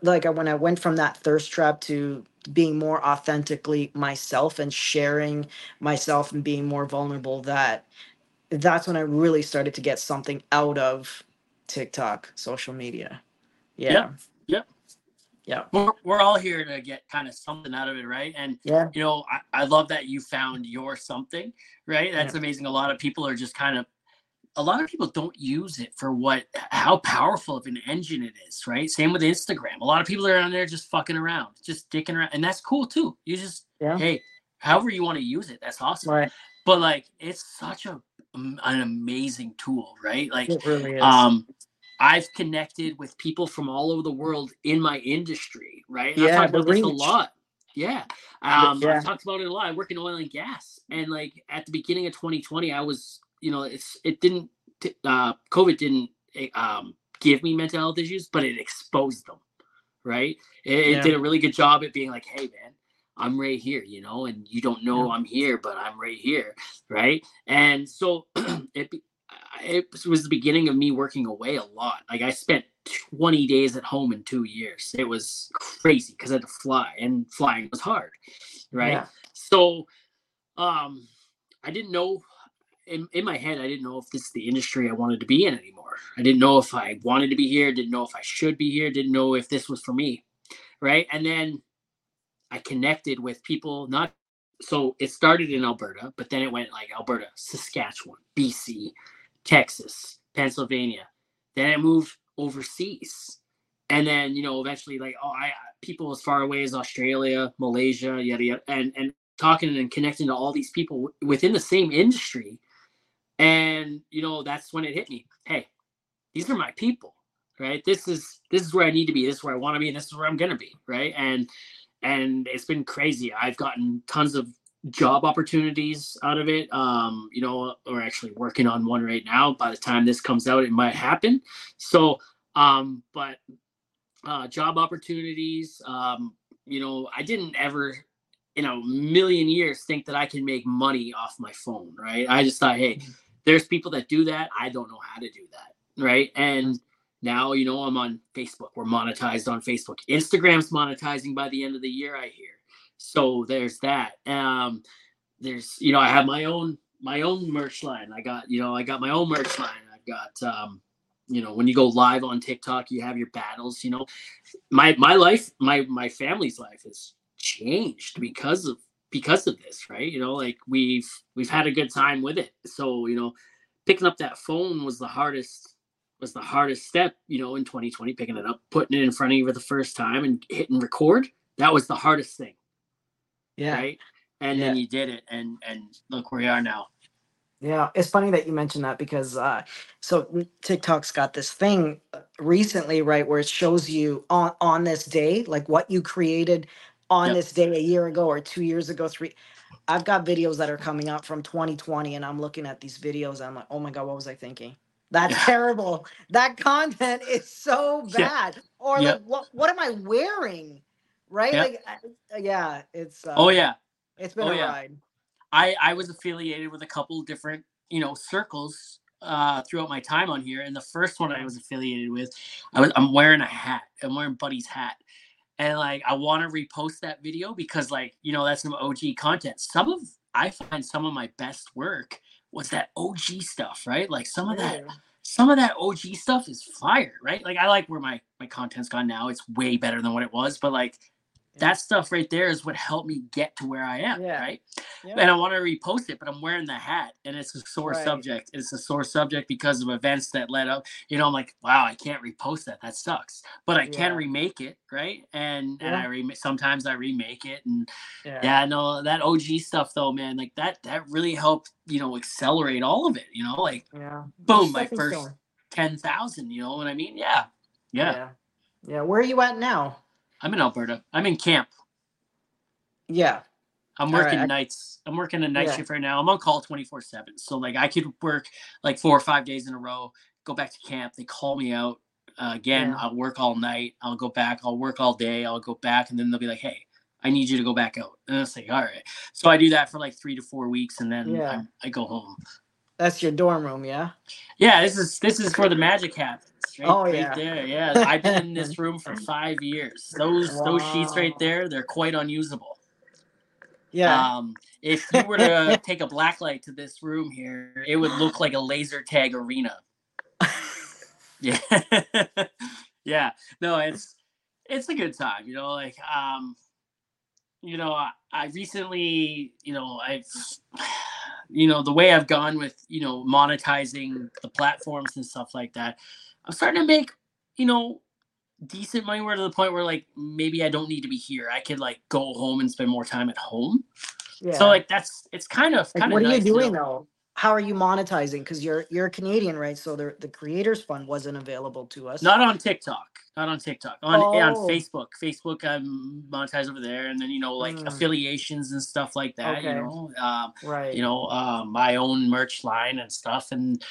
like I- when i went from that thirst trap to being more authentically myself and sharing myself and being more vulnerable that that's when i really started to get something out of tiktok social media yeah Yep, yep. yeah We're, we're all here to get kind of something out of it, right? And yeah you know, I, I love that you found your something, right? That's Yeah. amazing. A lot of people are just kind of a lot of people don't use it for what how powerful of an engine it is, right? Same with Instagram. A lot of people are on there just fucking around, just dicking around, and that's cool too. You just yeah hey, however you want to use it, that's awesome. right But like, it's such a um, an amazing tool, right? Like, it really is um, I've connected with people from all over the world in my industry, right? And I've Yeah, talked the about this a lot. Yeah. Um, yeah. I've talked about it a lot. I work in oil and gas. And like at the beginning of 2020, I was, you know, it's it didn't t- uh COVID didn't eh, um give me mental health issues, but it exposed them. Right. It, it did a really good job at being like, hey man, I'm right here, you know, and you don't know Yeah. I'm here, but I'm right here. Right. And so it it was the beginning of me working away a lot. Like I spent 20 days at home in two years. It was crazy because I had to fly and flying was hard. Right. Yeah. So um I didn't know in, in my head, I didn't know if this is the industry I wanted to be in anymore. I didn't know if I wanted to be here, didn't know if I should be here, didn't know if this was for me. Right. And then I connected with people, not so it started in Alberta, but then it went like Alberta, Saskatchewan, BC, Texas, Pennsylvania. Then I moved overseas. And then, you know, eventually like, oh, I people as far away as Australia, Malaysia, yada yada, and and talking and connecting to all these people within the same industry. And you know, that's when it hit me. Hey, these are my people, right? This is this is where I need to be. This is where I want to be, and this is where I'm gonna be, right? And and it's been crazy. I've gotten tons of job opportunities out of it. Um, you know, we're actually working on one right now. By the time this comes out, it might happen. So, um, but uh, job opportunities. Um, you know, I didn't ever in a million years think that I can make money off my phone, right? I just thought, hey, there's people that do that. I don't know how to do that, right? And now, you know, I'm on Facebook. We're monetized on Facebook. Instagram's monetizing by the end of the year, I hear. So there's that. Um, there's, you know, I have my own my own merch line. I got, you know, I got my own merch line. I've got um, you know, when you go live on TikTok, you have your battles, you know. My my life, my my family's life has changed because of because of this, right? You know, like we've we've had a good time with it. So, you know, picking up that phone was the hardest was the hardest step, you know, in 2020, picking it up, putting it in front of you for the first time and hitting record. That was the hardest thing, yeah right? And then you did it and and look where you are now. Yeah, it's funny that you mentioned that because uh so TikTok's got this thing uh, recently, right, where it shows you on on this day, like what you created on Yep. this day a year ago or 2 years ago, 3 I've got videos that are coming up from 2020 and I'm looking at these videos and I'm like, "Oh my god, what was I thinking?" That's Yeah. terrible. That content is so Yeah. bad. Or like what what am I wearing? Right? Yep. Like I- yeah, it's uh, Oh yeah. it's been Oh, a yeah. ride. I I was affiliated with a couple different you know circles uh throughout my time on here and the first one I was affiliated with I was I'm wearing a hat I'm wearing Buddy's hat and like I want to repost that video because like you know that's some OG content. Some of I find some of my best work was that OG stuff right? Like some of that some of that OG stuff is fire right? Like I like where my my content's gone now. It's way better than what it was but like that mm-hmm. stuff right there is what helped me get to where I am Yeah. right Yeah. and I want to repost it, but I'm wearing the hat, and it's a sore Right. subject. It's a sore subject because of events that led up. You know, I'm like, wow, I can't repost that. That sucks. But I can remake it, right? And and I remake. Sometimes I remake it, and Yeah. yeah, no, that OG stuff though, man, like that that really helped. You know, accelerate all of it. You know, like Yeah. boom, my first stone. ten thousand. You know what I mean? Yeah, yeah. yeah. Yeah. Where are you at now? I'm in Alberta. I'm in camp. Yeah. I'm working I- nights. I'm working a night Yeah. shift right now. I'm on call 24 7. So, like, I could work like four or five days in a row, go back to camp. They call me out. Uh, again, Yeah. I'll work all night. I'll go back. I'll work all day. I'll go back. And then they'll be like, hey, I need you to go back out. And I'll say, all right. So I do that for like three to four weeks and then Yeah. I'm- I go home. That's your dorm room, yeah. Yeah, this is this is where the magic happens. Right, Oh, right yeah. there. Yeah, I've been in this room for five years. Those those sheets right there, they're quite unusable. Yeah. Um, if you were to take a black light to this room here, it would look like a laser tag arena. Yeah. yeah. No, it's it's a good time, you know, like um you know, I, I recently, you know, I've you know, the way I've gone with, you know, monetizing the platforms and stuff like that, I'm starting to make, you know, decent money where to the point where like maybe I don't need to be here. I could like go home and spend more time at home. yeah. So like that's it's kind of Like, kind of what are nice you doing though? How are you monetizing? Because you're you're a Canadian, right? So the the creators fund wasn't available to us. Not on TikTok. Not on TikTok. On on Oh. Facebook. Facebook I'm monetized over there, and then you know like Mm. affiliations and stuff like that. You know, um, right. you know, uh, my own merch line and stuff, and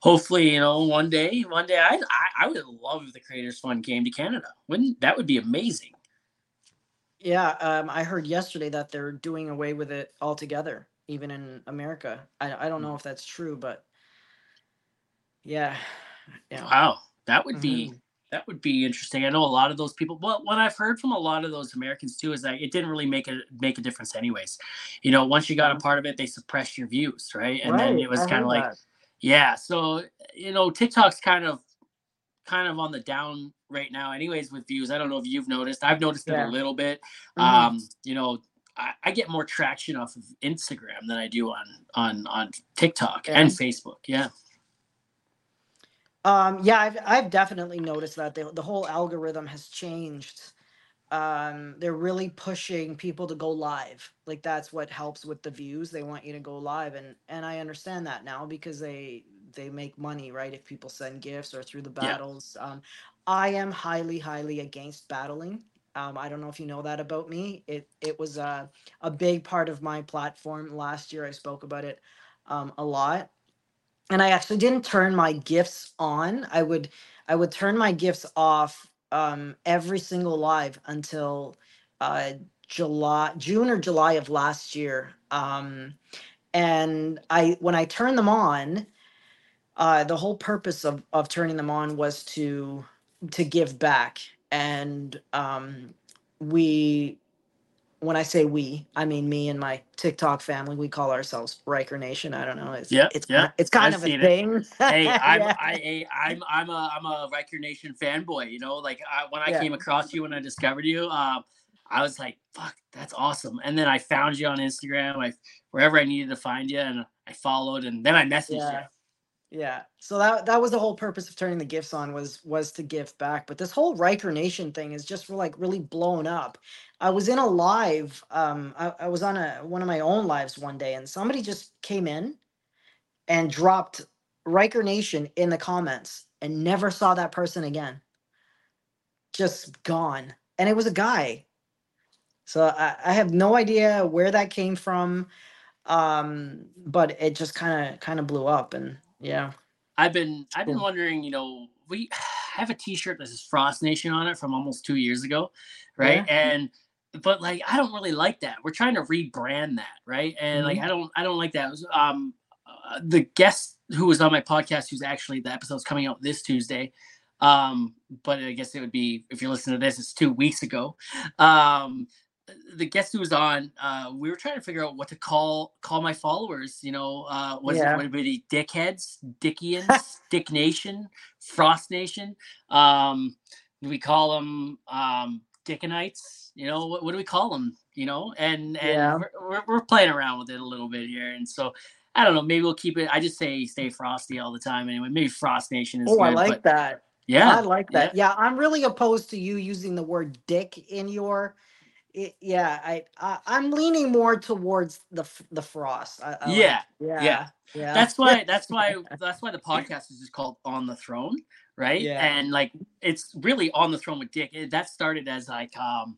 hopefully, you know, one day, one day, I I, I would love if the Creators Fund came to Canada. Wouldn't that would be amazing? Yeah, um, I heard yesterday that they're doing away with it altogether, even in America. I I don't know if that's true, but yeah, yeah. Wow, that would be Mhm. that would be interesting. I know a lot of those people. Well, what I've heard from a lot of those Americans too is that it didn't really make a make a difference, anyways. You know, once you got a part of it, they suppressed your views, right? And then it was kind of like, that. Yeah. So you know, TikTok's kind of kind of on the down right now, anyways, with views. I don't know if you've noticed. I've noticed it a little bit. Mhm. Um, you know. I, I get more traction off of Instagram than I do on on on TikTok and Facebook. Yeah, Um, yeah, I've I've definitely noticed that the the whole algorithm has changed. Um, they're really pushing people to go live. Like that's what helps with the views. They want you to go live, and and I understand that now because they they make money, right? If people send gifts or through the Yeah. battles. Um, I am highly highly against battling. Um, I don't know if you know that about me. It it was a a big part of my platform last year. I spoke about it um, a lot and I actually didn't turn my gifts on. I would I would turn my gifts off um, every single live until uh, July, June or July of last year. Um, and I when I turned them on, uh, the whole purpose of of turning them on was to to give back. And um, we when I say we, I mean me and my TikTok family. We call ourselves Ryker Nation. I don't know. It's Yeah, it's yeah, it's kind I've of a it. thing. hey, I'm Yeah. I, I I'm I'm a I'm a Ryker Nation fanboy. You know, like I, when I Yeah. came across you when I discovered you, um, I was like, "Fuck, that's awesome!" And then I found you on Instagram, I wherever I needed to find you, and I followed, and then I messaged Yeah. Yeah. So that that was the whole purpose of turning the gifts on was was to give back. But this whole Ryker Nation thing is just like really blown up. I was in a live, um, I, I was on a one of my own lives one day, and somebody just came in and dropped Ryker Nation in the comments and never saw that person again. Just gone. And it was a guy. So I, I have no idea where that came from. Um, but it just kind of kind of blew up and yeah. I've been I've been wondering, you know, we have a T-shirt that says Frost Nation on it from almost two years ago, right? Yeah. And but like I don't really like that. We're trying to rebrand that, right? And like I don't I don't like that. Was, um, uh, the guest who was on my podcast, who's actually the episode's coming out this Tuesday. Um, but I guess it would be if you're listening to this, it's two weeks ago. Um, the guest who was on, uh, we were trying to figure out what to call call my followers. You know, uh, was Yeah. it be dickheads, dickians, dick nation, frost nation? Um, do we call them um, dickonites? You know, what, what do we call them? You know, and and Yeah. we're, we're, we're playing around with it a little bit here, and so. I don't know. Maybe we'll keep it. I just say stay frosty all the time. Anyway, maybe Frost Nation is Oh, good. I like but that. yeah, I like that. Yeah. I'm really opposed to you using the word dick in your. It, yeah, I, I I'm leaning more towards the f- the frost. I, I like- Yeah, yeah, yeah. yeah. that's why that's why that's why the podcast is just called on the throne right Yeah. and like it's really on the throne with dick It- that started as like um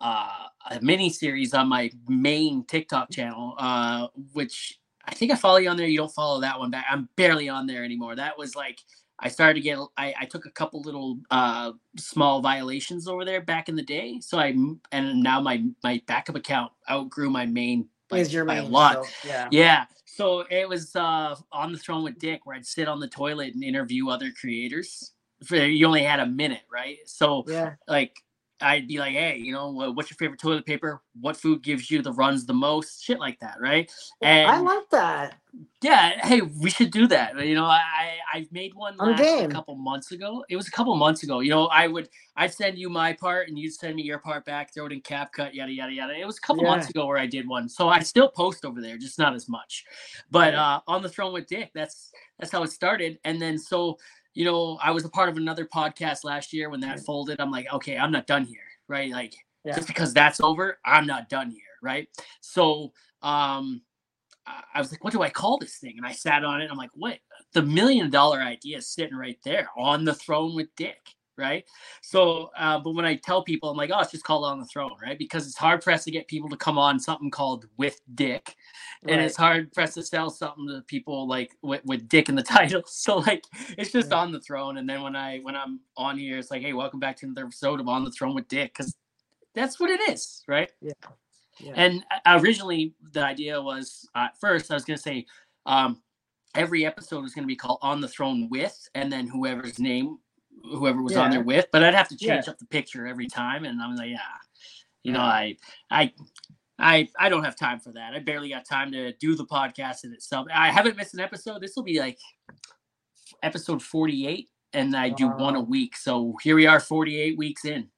uh a mini series on my main tiktok channel uh which i think i follow you on there you don't follow that one back i'm barely on there anymore that was like i started to get i, I took a couple little uh small violations over there back in the day so I, and now my my backup account outgrew my main by, Is your by a main lot. so, yeah. Yeah. So it was uh, on the throne with Dick, where I'd sit on the toilet and interview other creators. For, you only had a minute, right? So Yeah. like I'd be like, hey, you know, what's your favorite toilet paper? What food gives you the runs the most? Shit like that, right? And I like that. yeah, hey, we should do that. You know, I I made one last a couple months ago. It was a couple months ago. You know, I would I'd send you my part and you'd send me your part back, throw it in CapCut, yada yada yada. It was a couple months ago where I did one. So I still post over there, just not as much. But Yeah. uh on the throne with Dick, that's that's how it started. And then so you know, I was a part of another podcast last year when that folded. I'm like, okay, I'm not done here, right? Like Yeah. just because that's over, I'm not done here, right? So um I I was like, what do I call this thing? And I sat on it. I'm like, what? The million dollar idea is sitting right there on the throne with Dick, right? So, uh, but when I tell people, I'm like, oh, it's just called on the throne, right? Because it's hard for us to get people to come on something called with Dick, and it's hard for us to sell something to people like with, with Dick in the title. So, like, it's just Yeah. on the throne. And then when I when I'm on here, it's like, hey, welcome back to another episode of On the Throne with Dick, because that's what it is, right? Yeah. And uh, originally, the idea was uh, at first I was going to say um, every episode was going to be called "On the Throne with," and then whoever's name, whoever was on there with. But I'd have to change Yeah. up the picture every time, and I'm like, yeah, you know, I, I, I, I don't have time for that. I barely got time to do the podcast in itself. I haven't missed an episode. This will be like episode 48, and I do one a week. So here we are, 48 weeks in.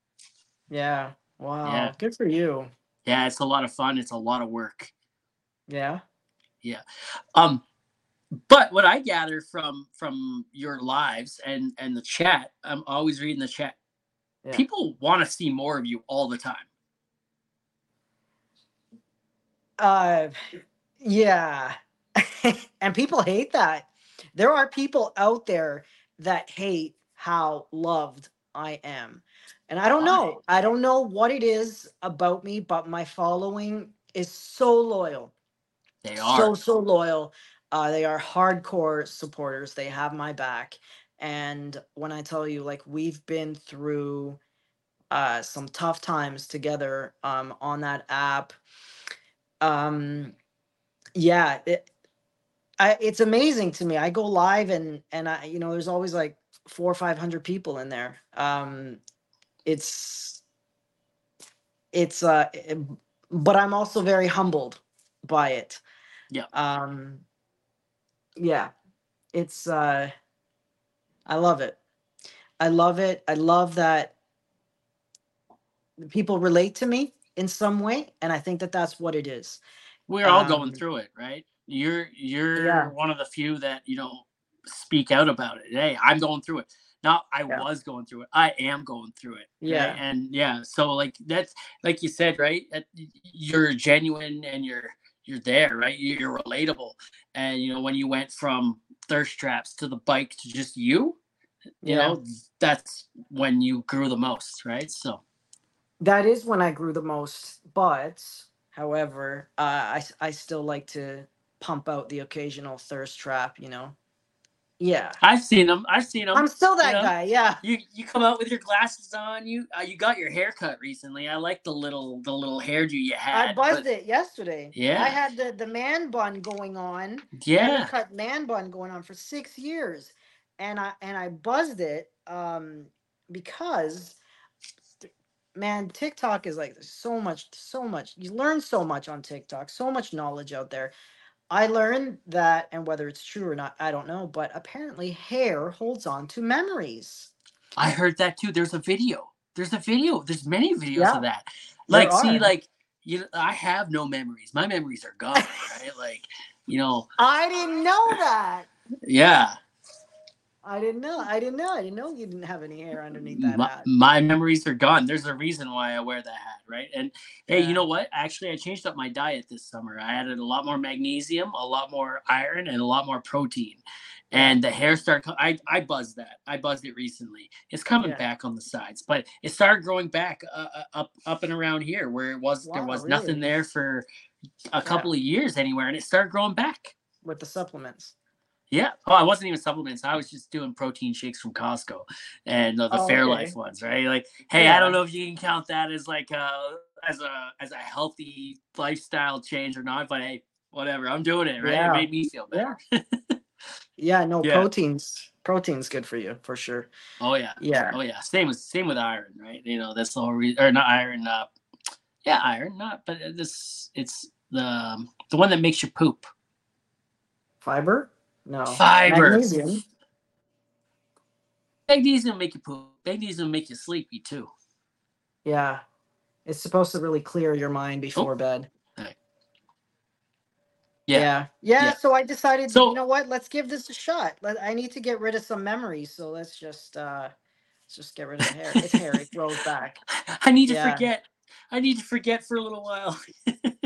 Yeah. Wow. Yeah. Good for you. Yeah, it's a lot of fun. It's a lot of work. Yeah. Yeah. Um, but what I gather from from your lives and and the chat, I'm always reading the chat. Yeah. People want to see more of you all the time. Uh, yeah. and people hate that. There are people out there that hate how loved I am. And I don't know. I don't know what it is about me, but my following is so loyal. They are. so so loyal uh they are hardcore supporters they have my back and when i tell you like we've been through uh some tough times together um on that app um yeah it, I, it's amazing to me i go live and and i you know there's always like four or five hundred people in there um it's it's uh it- but i'm also very humbled by it Yeah. um yeah it's uh i love it i love it i love that people relate to me in some way and i think that that's what it is We're all going um, through it, right? You're you're Yeah. one of the few that you know speak out about it. Hey, I'm going through it. Not I Yeah. was going through it. I am going through it. right? Yeah. And yeah, so like that's like you said, right? That You're genuine and you're you're there, right? You- You're relatable. And you know, when you went from thirst traps to the bike to just you, you Yeah. know, that's when you grew the most, right? So that is when i grew the most but however uh, I still like to pump out the occasional thirst trap you know yeah I've seen them. I've seen them. i'm still that know? guy yeah You you come out with your glasses on. You uh, you got your hair cut recently. I like the little the little hairdo you had. i buzzed but- it yesterday Yeah. i had the the man bun going on Yeah, cut man bun going on for six years and i and i buzzed it um because man tiktok is like so much so much you learn so much on tiktok so much knowledge out there i learned that and whether it's true or not i don't know but apparently hair holds on to memories I heard that too. There's a video. There's a video. There's many videos Yeah, of that. Like, see, like you know, I have no memories. My memories are gone. right? Like, you know, i didn't know that yeah. I didn't know i didn't know i didn't know you didn't have any hair underneath that My, hat my memories are gone. There's a reason why I wear that hat, right? And hey, Yeah. you know what? Actually, I changed up my diet this summer. I added a lot more magnesium, a lot more iron, and a lot more protein. And the hair started. I I buzzed that. I buzzed it recently. It's coming Yeah. back on the sides, but it started growing back uh, uh, up up and around here where it was there Wow, was nothing there for a couple of years anywhere, and it started growing back. with the supplements Yeah. Oh, I wasn't even supplements. I was just doing protein shakes from Costco and uh, the Oh, okay. Fairlife ones, right? Like, hey, I don't know if you can count that as like uh as a as a healthy lifestyle change or not, but hey, whatever. I'm doing it, right? Yeah. It made me feel better. Yeah, no Yeah. proteins. Proteins good for you for sure. Oh yeah. Yeah. Oh yeah. Same with same with iron, right? You know, that's the whole reason or not iron, uh yeah, iron, not but this it's the the one that makes you poop. Fiber? No. Fiber. Magnesium. Magnesium make you poop. Magnesium make you sleepy too. Yeah. It's supposed to really clear your mind before bed. Right. Yeah. Yeah. yeah. Yeah. So I decided, So- you know what? Let's give this a shot. Let, I need to get rid of some memories. So let's just uh let's just get rid of the hair. It's hair. It grows back. I need to Yeah. forget. I need to forget for a little while.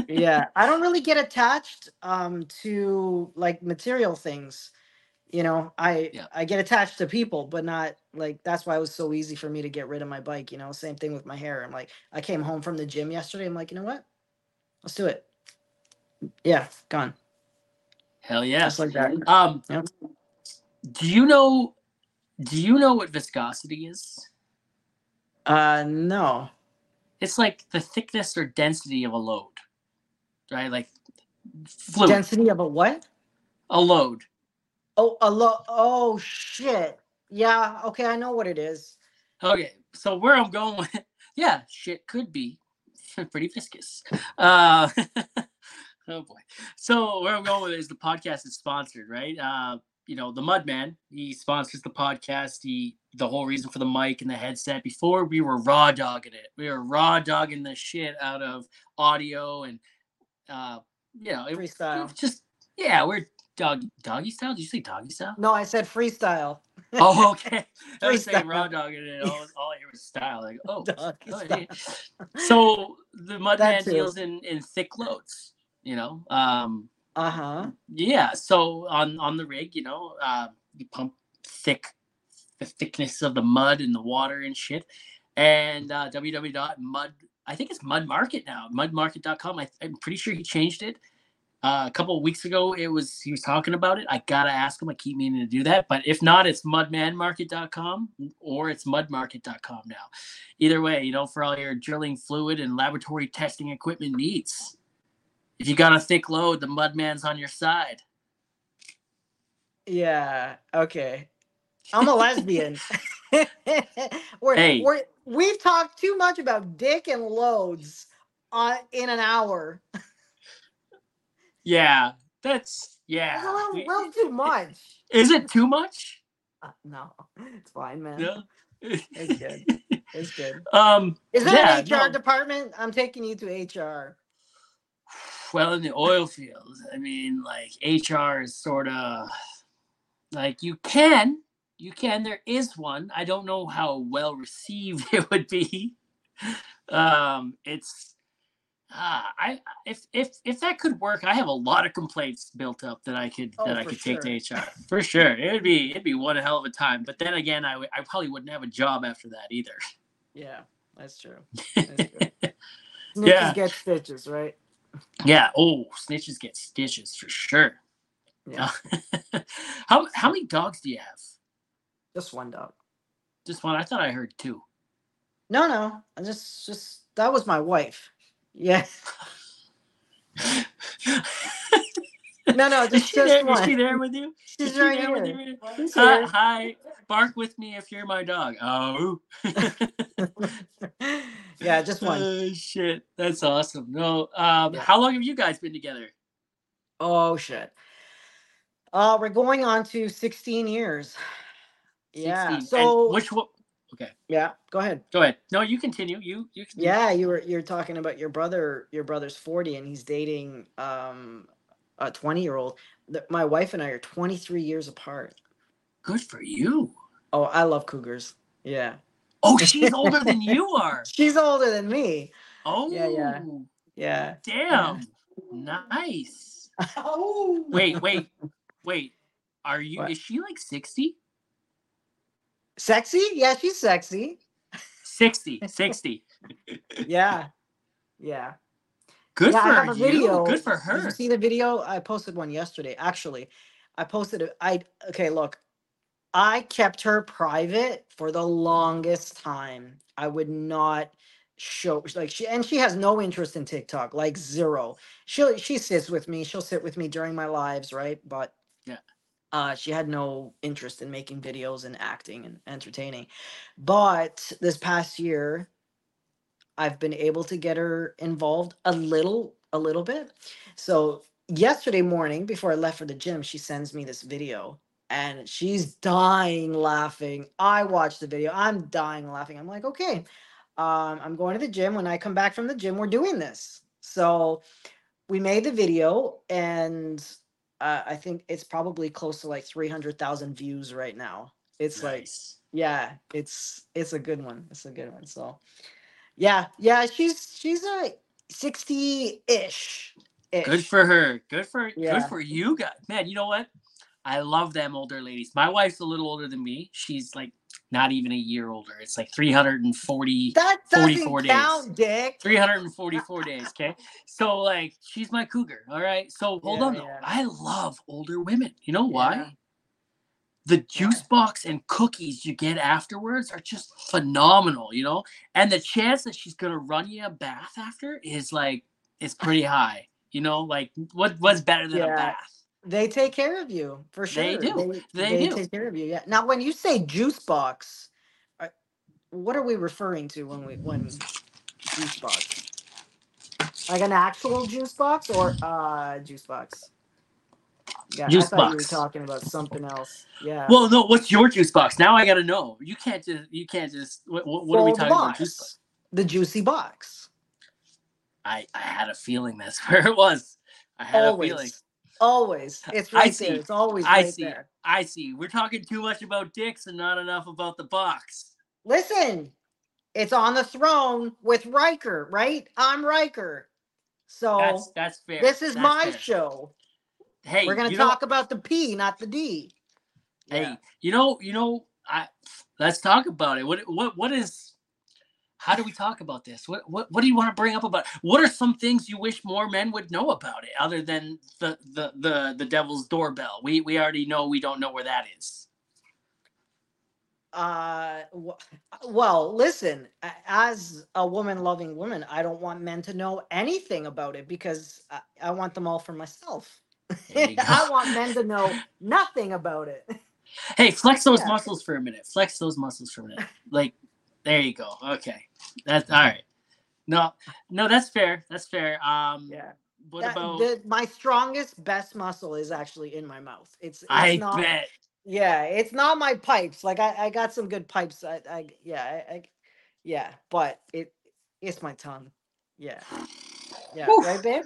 Yeah. I don't really get attached um to like material things. You know, I Yeah. I get attached to people, but not like that's why it was so easy for me to get rid of my bike. You know, same thing with my hair. I'm like, I came home from the gym yesterday. I'm like, you know what? Let's do it. Yeah, gone. Hell yeah. Just like that. Um Yep. do you know do you know what viscosity is? Uh no. It's like the thickness or density of a load. Right? Like fluid. Density of a what? a load. Oh, a lo- Oh shit. Yeah. Okay, I know what it is. Okay, so where I'm going with yeah, shit could be pretty viscous. Uh, oh boy. So where I'm going with it is the podcast is sponsored, right? Uh, you know, the Mudman, he sponsors the podcast. He the whole reason for the mic and the headset. Before we were raw dogging it. We were raw dogging the shit out of audio and uh you know, it, it Freestyle. was just yeah, we're dog doggy style. Did you say doggy style? No, I said freestyle. Oh, okay. I was saying raw dogging it. All, all I hear was style. Like, oh, Doggy oh, style. yeah. so the Mudman deals in in thick loads. You know, um, Uh-huh. yeah. So on on the rig, you know, uh, you pump thick, the thickness of the mud and the water and shit. And uh, www.mud, I think it's Mud Market now. Mudmarket.com. I, I'm pretty sure he changed it. Uh, a couple of weeks ago, it was he was talking about it. I gotta ask him. I keep meaning to do that, but if not, it's mudmanmarket.com or it's mudmarket.com now. Either way, you know, for all your drilling fluid and laboratory testing equipment needs. If you got a thick load, the Mudman's on your side. Yeah. Okay. I'm a lesbian. we're, Hey. we're we've talked too much about dick and loads on in an hour. Yeah, that's yeah. a little, little too much. Is it too much? Uh, no, it's fine, man. No. It's good. It's good. um. Is there yeah, an HR no. department? I'm taking you to HR. Well, in the oil fields I mean, like HR is sort of like you can, you can. There is one. I don't know how well received it would be. Um, it's. Uh, I if if if that could work, I have a lot of complaints built up that I could Oh, that I could take to. HR for sure. It would be it'd be one hell of a time. But then again, I I probably wouldn't have a job after that either. Yeah, that's true. That's true. Yeah. get stitches, right? Yeah. Oh, snitches get stitches for sure. Yeah. how how many dogs do you have? Just one dog. Just one. I thought I heard two. No, no. I just just that was my wife. Yeah. No, no, just, she just there, is one. she there with you? Is She's she right here. you? She's Hi, bark with me if you're my dog. Oh, yeah, just one. Oh, shit, that's awesome. No, um, Yeah. how long have you guys been together? Oh shit. Uh we're going on to 16 years. Yeah. 16. And So which one? Okay, yeah, go ahead. go ahead. No, you continue. You you continue. Yeah, you were you're talking about your brother. Your brother's 40 and he's dating um a 20 year old. My wife and I are 23 years apart. Good for you. Oh, I love cougars. Yeah. Oh, she's older than you are. She's older than me. Oh, Yeah, yeah. Yeah. damn, nice. oh. Wait, wait, wait. Are you? What? Is she like 60? Sexy? Yeah, she's sexy. 60, 60. Yeah. Yeah. Good yeah, for I have a you. video. Good for Did her. you see the video? I posted one yesterday. Actually, I posted it. I okay. Look, I kept her private for the longest time. I would not show like she and she has no interest in TikTok, like zero. She she sits with me. She'll sit with me during my lives, right? But Yeah. uh, she had no interest in making videos and acting and entertaining. But this past year, I've been able to get her involved a little, a little bit. So yesterday morning, before I left for the gym, she sends me this video and she's dying laughing. I watched the video. I'm dying laughing. I'm like, okay, um, I'm going to the gym. When I come back from the gym, we're doing this. So we made the video and uh, I think it's probably close to like 300,000 views right now. It's like, yeah, it's it's a good one. It's a good one. So yeah, yeah, she's she's a 60-ish. Good for her. Good for Yeah. good for you guys. Man, you know what? I love them older ladies. My wife's a little older than me. She's like not even a year older. It's like 340 That doesn't 44 days. Dick. 344 days, okay? So like she's my cougar, all right? So hold Yeah, on though. yeah. I love older women. You know why? Yeah. The juice box and cookies you get afterwards are just phenomenal, you know? And the chance that she's gonna run you a bath after is like is pretty high. You know, like what what's better than a bath? They take care of you for sure. They do. They do. take care of you. Yeah. Now, when you say juice box, uh, what are we referring to when we when juice box? Like an actual juice box or uh juice box? Yeah, Juice I thought you were box. talking about something else. Yeah. Well, no, what's your juice box? Now I gotta know. You can't just you can't just what, what, what are we Well, the talking about? Juice box? box. The juicy box. I, I had a feeling that's where it was. I had a feeling. Always. Always. It's I see. there. It's always I right see. there. I see. We're talking too much about dicks and not enough about the box. Listen, it's on the throne with Ryker, right? I'm Ryker. So That's that's fair. this is That's my fair. show. Hey, We're gonna you know- talk about the P, not the D. Hey, Yeah. you know, you know, I let's talk about it. What what what is how do we talk about this? What what what do you want to bring up about? What are some things you wish more men would know about it other than the the the, the devil's doorbell? We we already know we don't know where that is. Uh, well, listen. As a woman loving woman, I don't want men to know anything about it because I, I want them all for myself. There. I want men to know nothing about it. Hey, flex those Yeah. muscles for a minute. Flex those muscles for a minute. Like, there you go. Okay, that's all right. No, no, that's fair. That's fair. Um, Yeah. what That- about? the, my strongest, best muscle is actually in my mouth. It's, it's I not, bet. Yeah, it's not my pipes. Like I, I got some good pipes. I, I yeah, I, I, yeah, but it, it's my tongue. Yeah, yeah, Whew. right, babe.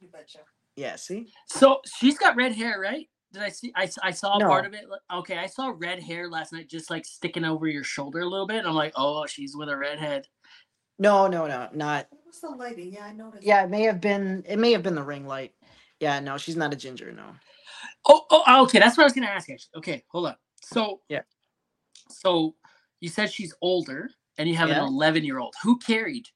You betcha. Yeah, see. So she's got red hair, right? Did I see? I, I saw No. part of it. Okay, I saw red hair last night, just like sticking over your shoulder a little bit. I'm like, oh, she's with a redhead. No, no, no, not. It was the lighting. Yeah, I noticed. Yeah, it may have been. It may have been the ring light. Yeah, no, she's not a ginger. No. Oh, oh, ah, okay. That's what I was gonna ask. Actually, okay, hold on. So Yeah. So you said she's older, and you have Yeah. an 11 year old. Who carried?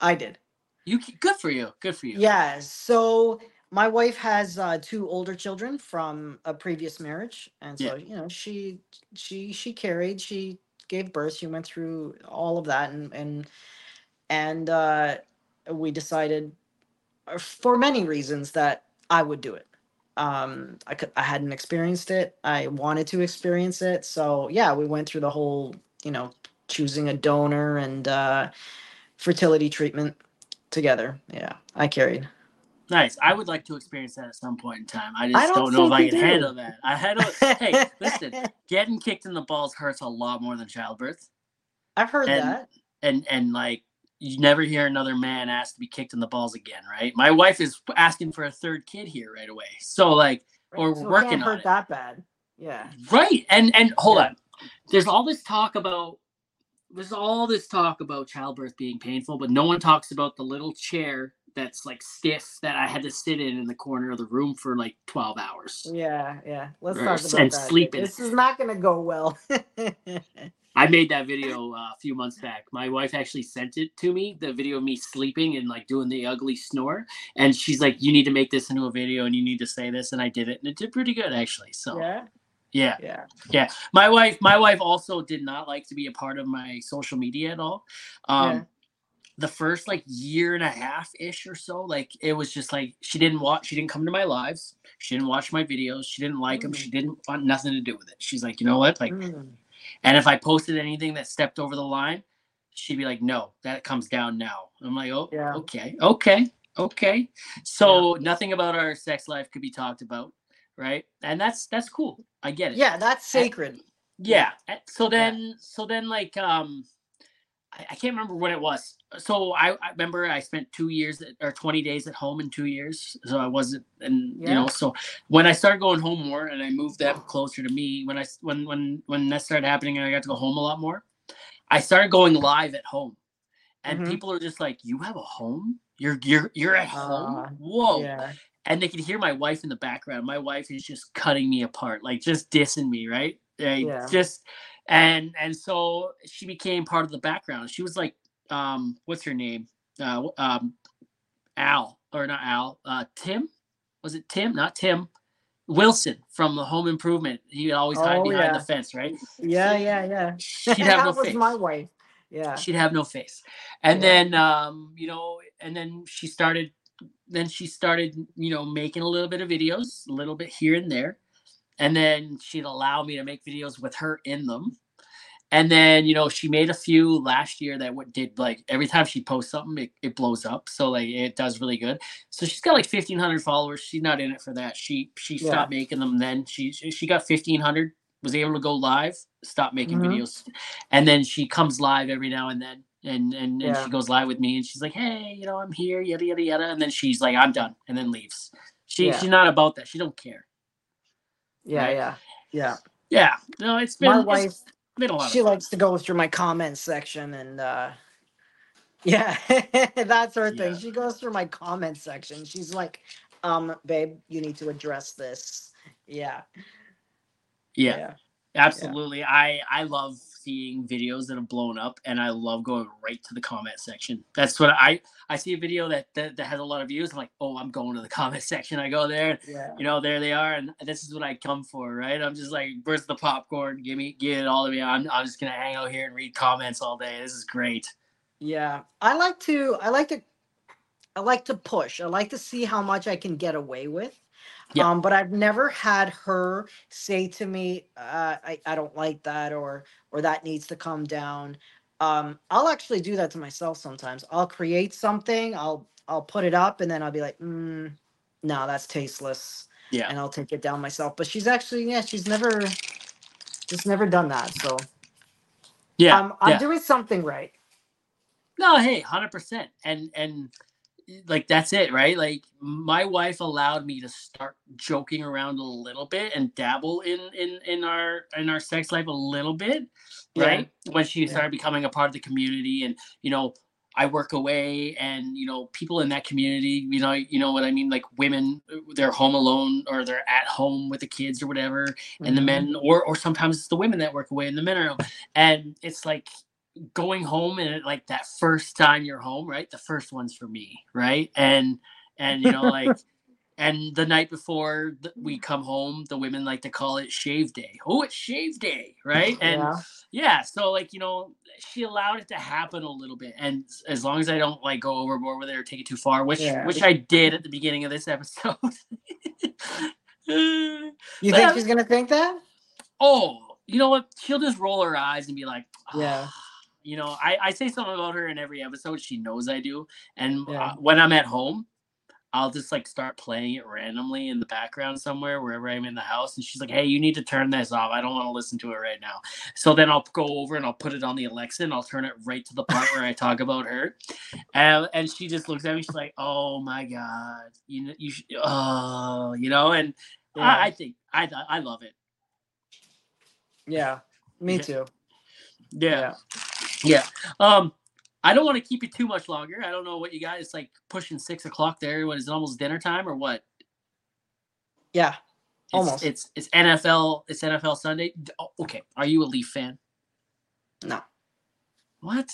I did. You good for you. Good for you. Yeah. So my wife has uh, two older children from a previous marriage, and so you know she she she carried, she gave birth, she went through all of that, and and and uh, we decided uh, for many reasons that I would do it. Um, I could I hadn't experienced it. I wanted to experience it. So yeah, we went through the whole you know choosing a donor and uh, fertility treatment together. Yeah, I carried. Nice. I would like to experience that at some point in time. I just I don't, don't know if I can do. handle that. I had a, hey, listen, getting kicked in the balls hurts a lot more than childbirth. I've heard And- that. And and like you never hear another man ask to be kicked in the balls again, right? My wife is asking for a third kid here right away. So like or So it working on hurt it. that bad. Yeah. Right. And and hold Yeah. on. There's all this talk about there's all this talk about childbirth being painful, but no one talks about the little chair that's like stiff that I had to sit in in the corner of the room for like 12 hours. Yeah, yeah. Let's Or talk about and that. sleep in This is not gonna go well. I made that video uh, a few months back. My wife actually sent it to me, the video of me sleeping and like doing the ugly snore. And she's like, You need to make this into a video and you need to say this. And I did it. And it did pretty good actually. So yeah, yeah. yeah. My wife, my wife also did not like to be a part of my social media at all. Um Yeah. The first like year and a half ish or so, like it was just like she didn't watch, she didn't come to my lives, she didn't watch my videos, she didn't like them, Mm. she didn't want nothing to do with it. She's like, you know what, like, Mm. and if I posted anything that stepped over the line, she'd be like, no, that comes down now. I'm like, oh, Yeah. okay, okay, okay. So nothing about our sex life could be talked about, right? And that's that's cool. I get it Yeah, that's sacred. yeah uh, so then so then like um I, I can't remember when it was so I, I remember i spent two years at, or 20 days at home in two years so i wasn't and you know so when i started going home more and i moved them closer to me when I, when when when that started happening and i got to go home a lot more i started going live at home and Mhm. people are just like you have a home you're you're you're at home Uh, whoa Yeah. and they could hear my wife in the background. My wife is just cutting me apart, like just dissing me, right? Like, Yeah. Just and and so she became part of the background. She was like, um, what's her name? Uh, um, Al or not Al? Uh, Tim? Was it Tim? Not Tim. Wilson from the Home Improvement. He always hide Oh, behind yeah. the fence, right? Yeah, yeah, yeah. She'd have that no was face my wife. Yeah. she'd have no face and Yeah. then um you know and then she started then she started you know making a little bit of videos a little bit here and there and then she'd allow me to make videos with her in them and then you know she made a few last year that what did like every time she posts something it, it blows up so like it does really good so she's got like 1500 followers she's not in it for that she she Yeah. stopped making them then she she got 1500 was able to go live stop making Mhm. videos and then she comes live every now and then and and, and she goes live with me and she's like hey you know i'm here yada yada yada and then she's like i'm done and then leaves she Yeah. she's not about that she don't care Yeah, Right. yeah. Yeah. yeah no it's been My it's a lot she fun. likes to go through my comments section and uh yeah that's her thing. Yeah. she goes through my comment section. She's like um babe you need to address this. Yeah. Yeah. Absolutely. I I love seeing videos that have blown up and I love going right to the comment section. That's what I I see a video that that, that has a lot of views. I'm like, oh, I'm going to the comment section. I go there, yeah you know, there they are, and this is what I come for, right? I'm just like, where's the popcorn? Give me give it all to me. I'm I'm just gonna hang out here and read comments all day. This is great. yeah i like to i like to i like to push i like to see how much i can get away with Yeah. um but i've never had her say to me uh I, I don't like that or or that needs to come down um i'll actually do that to myself sometimes i'll create something i'll i'll put it up and then i'll be like mm, no that's tasteless Yeah. and i'll take it down myself but she's actually yeah she's never just never done that so Yeah. um, i'm yeah. doing something right No, hey, hundred percent, and and like that's it, right? Like my wife allowed me to start joking around a little bit and dabble in in in our in our sex life a little bit, Yeah. right? When she Yeah. started becoming a part of the community, and you know, I work away, and you know, people in that community, you know, you know what I mean, like women, they're home alone or they're at home with the kids or whatever, and the men mm-hmm. or or sometimes it's the women that work away and the men are and it's like going home and like that first time you're home right the first one's for me right and and you know like and the night before we mm. come home the women like to call it shave day oh it's shave day right and yeah. yeah so like you know she allowed it to happen a little bit and as long as i don't like go overboard with it or take it too far which Yeah. which i did at the beginning of this episode You But think she's gonna think that? oh, you know what? She'll just roll her eyes and be like, Yeah. Ah, You know, I, I say something about her in every episode. She knows I do. And Yeah. uh, when I'm at home, I'll just like start playing it randomly in the background somewhere, wherever I'm in the house. And she's like, hey, you need to turn this off. I don't want to listen to it right now. So then I'll go over and I'll put it on the Alexa and I'll turn it right to the part where I talk about her. And, and she just looks at me. She's like, oh my God. You know, you, sh- oh, you know, and Yeah. I, I think I, I love it. yeah. Me too. Yeah. Yeah. Um, I don't want to keep you too much longer. I don't know what you guys like pushing six o'clock there. What is it almost dinner time or what? Yeah. It's, Almost. It's it's NFL. It's NFL Sunday. Oh, okay. Are you a Leaf fan? No. What?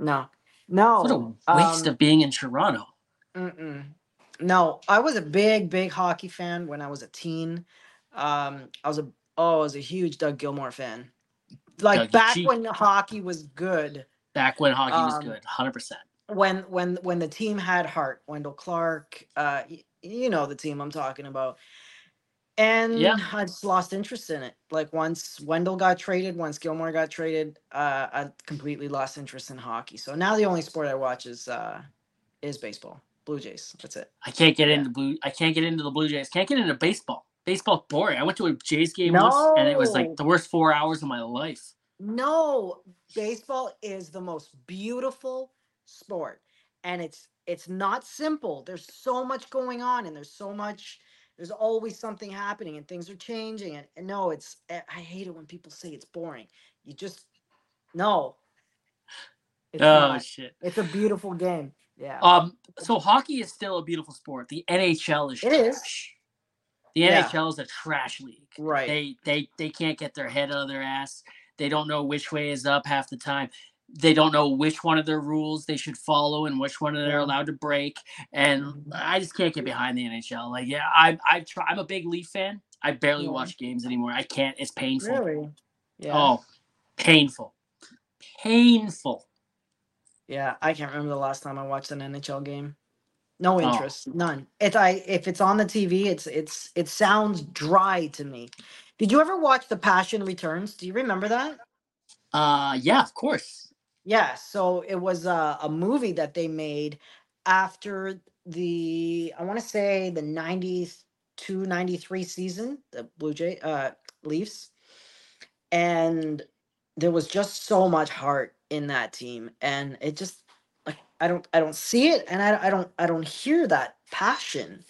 No. No. What a waste um, of being in Toronto. Mm-mm. No, I was a big, big hockey fan when I was a teen. Um, I was a oh, I was a huge Doug Gilmour fan. Like Dougie back when hockey was good. Back when hockey was um, good, hundred percent. when when when the team had heart, Wendell Clark, uh, y- you know the team I'm talking about. And Yeah. I just lost interest in it. Like once Wendell got traded, once Gilmour got traded, uh, I completely lost interest in hockey. So now the only sport I watch is uh, is baseball, Blue Jays. That's it. I can't get Yeah. into blue. I can't get into the Blue Jays. Can't get into baseball. Baseball's boring. I went to a Jays game once, and it was like the worst four hours of my life. No, baseball is the most beautiful sport, and it's it's not simple. There's so much going on, and there's so much. There's always something happening, and things are changing. And, and no, it's eh, I hate it when people say it's boring. You just no. It's oh not. shit. It's a beautiful game. Yeah. Um. So hockey is still a beautiful sport. The NHL is It is. The Yeah. NHL is a trash league. right. They they they can't get their head out of their ass. They don't know which way is up half the time. They don't know which one of their rules they should follow and which one they're allowed to break. And Mhm. I just can't get behind the NHL. Like, yeah, I I try. I'm a big Leaf fan. I barely Yeah. watch games anymore. I can't. It's painful. really. Yeah. Oh, painful, painful. Yeah, I can't remember the last time I watched an NHL game. No Oh. interest, none. If I if it's on the TV, it's it's it sounds dry to me. Did you ever watch The Passion Returns? Do you remember that? Uh, yeah, of course. Yeah, so it was a, a movie that they made after the I want to say the 92 93 season, the Blue Jay uh Leafs. And there was just so much heart in that team and it just I don't I don't see it and I I don't I don't hear that passion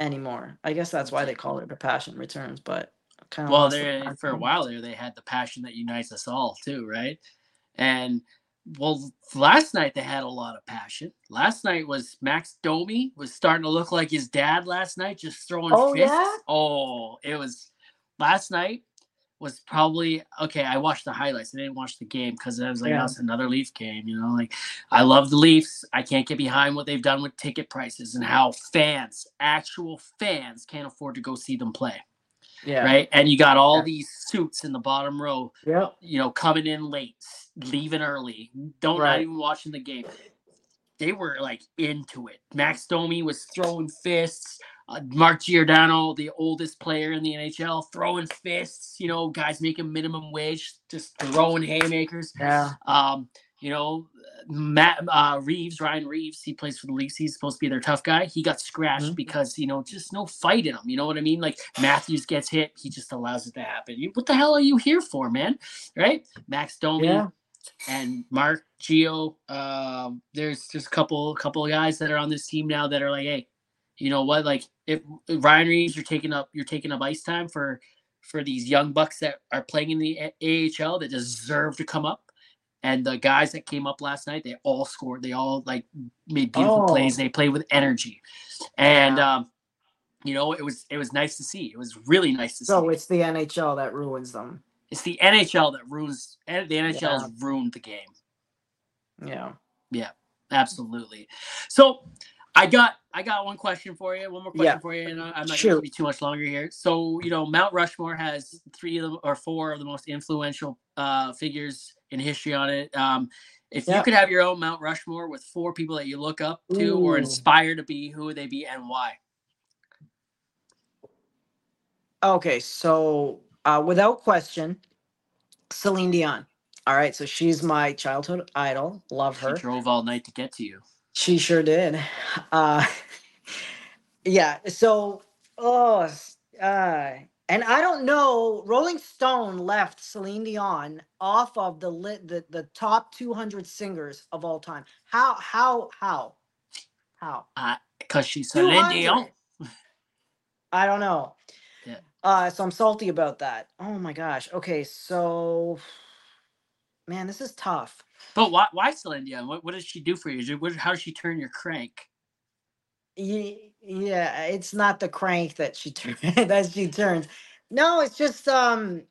anymore. I guess that's why they call it the passion returns, but kind of Well, there for a while there, they had the passion that unites us all too, right? And well, last night they had a lot of passion. Last night was Max Domi was starting to look like his dad last night, just throwing Oh, fists. yeah? Oh, it was last night was probably okay. I watched the highlights. I didn't watch the game because I was like, Yeah. it's another Leaf game. You know, like I love the Leafs. I can't get behind what they've done with ticket prices and how fans, actual fans, can't afford to go see them play yeah. right? And you got all Yeah. these suits in the bottom row, Yeah. you know, coming in late, leaving early, don't not even watching the game. They were like into it. Max Domi was throwing fists. Uh, Mark Giordano, the oldest player in the NHL, throwing fists. You know, guys making minimum wage, just throwing haymakers. Yeah. Um, you know, Matt uh, Reaves, Ryan Reaves, he plays for the Leafs. He's supposed to be their tough guy. He got scratched Mhm. because you know, just no fight in him. You know what I mean? Like Matthews gets hit, he just allows it to happen. You, what the hell are you here for, man? Right? Max Domi Yeah. and Mark Gio. Um, there's just a couple, couple of guys that are on this team now that are like, hey, you know what? Like, if Ryan Reaves, you're taking up, you're taking up ice time for for these young bucks that are playing in the AHL that deserve to come up. And the guys that came up last night, they all scored. They all like made beautiful Oh. plays. They played with energy, and Yeah. um, you know it was it was nice to see. It was really nice to So see. So it's the NHL that ruins them. It's the NHL that ruins. The NHL has ruined the game. Yeah. Yeah. Absolutely. So I got I got one question for you. One more question Yeah. for you, and I- I'm not going to be too much longer here. So you know, Mount Rushmore has three of the or four of the most influential uh, figures in history on it. Um, if you could have your own Mount Rushmore with four people that you look up to or inspire to be, who would they be and why? Okay, so uh, without question, Celine Dion. All right, so she's my childhood idol. Love her. She drove all night to get to you. She sure did. Uh, yeah. So, oh, s- uh, and I don't know. Rolling Stone left Celine Dion off of the lit the, the top 200 singers of all time. How? How? How? How? Because she's Celine Dion. 200. I don't know. Yeah. Uh, so I'm salty about that. Oh my gosh. Okay, so man, this is tough. But why, why Celine Dion? What, what does she do for you? What- How does she turn your crank? Yeah, it's not the crank that she turns that she turns. No, it's just um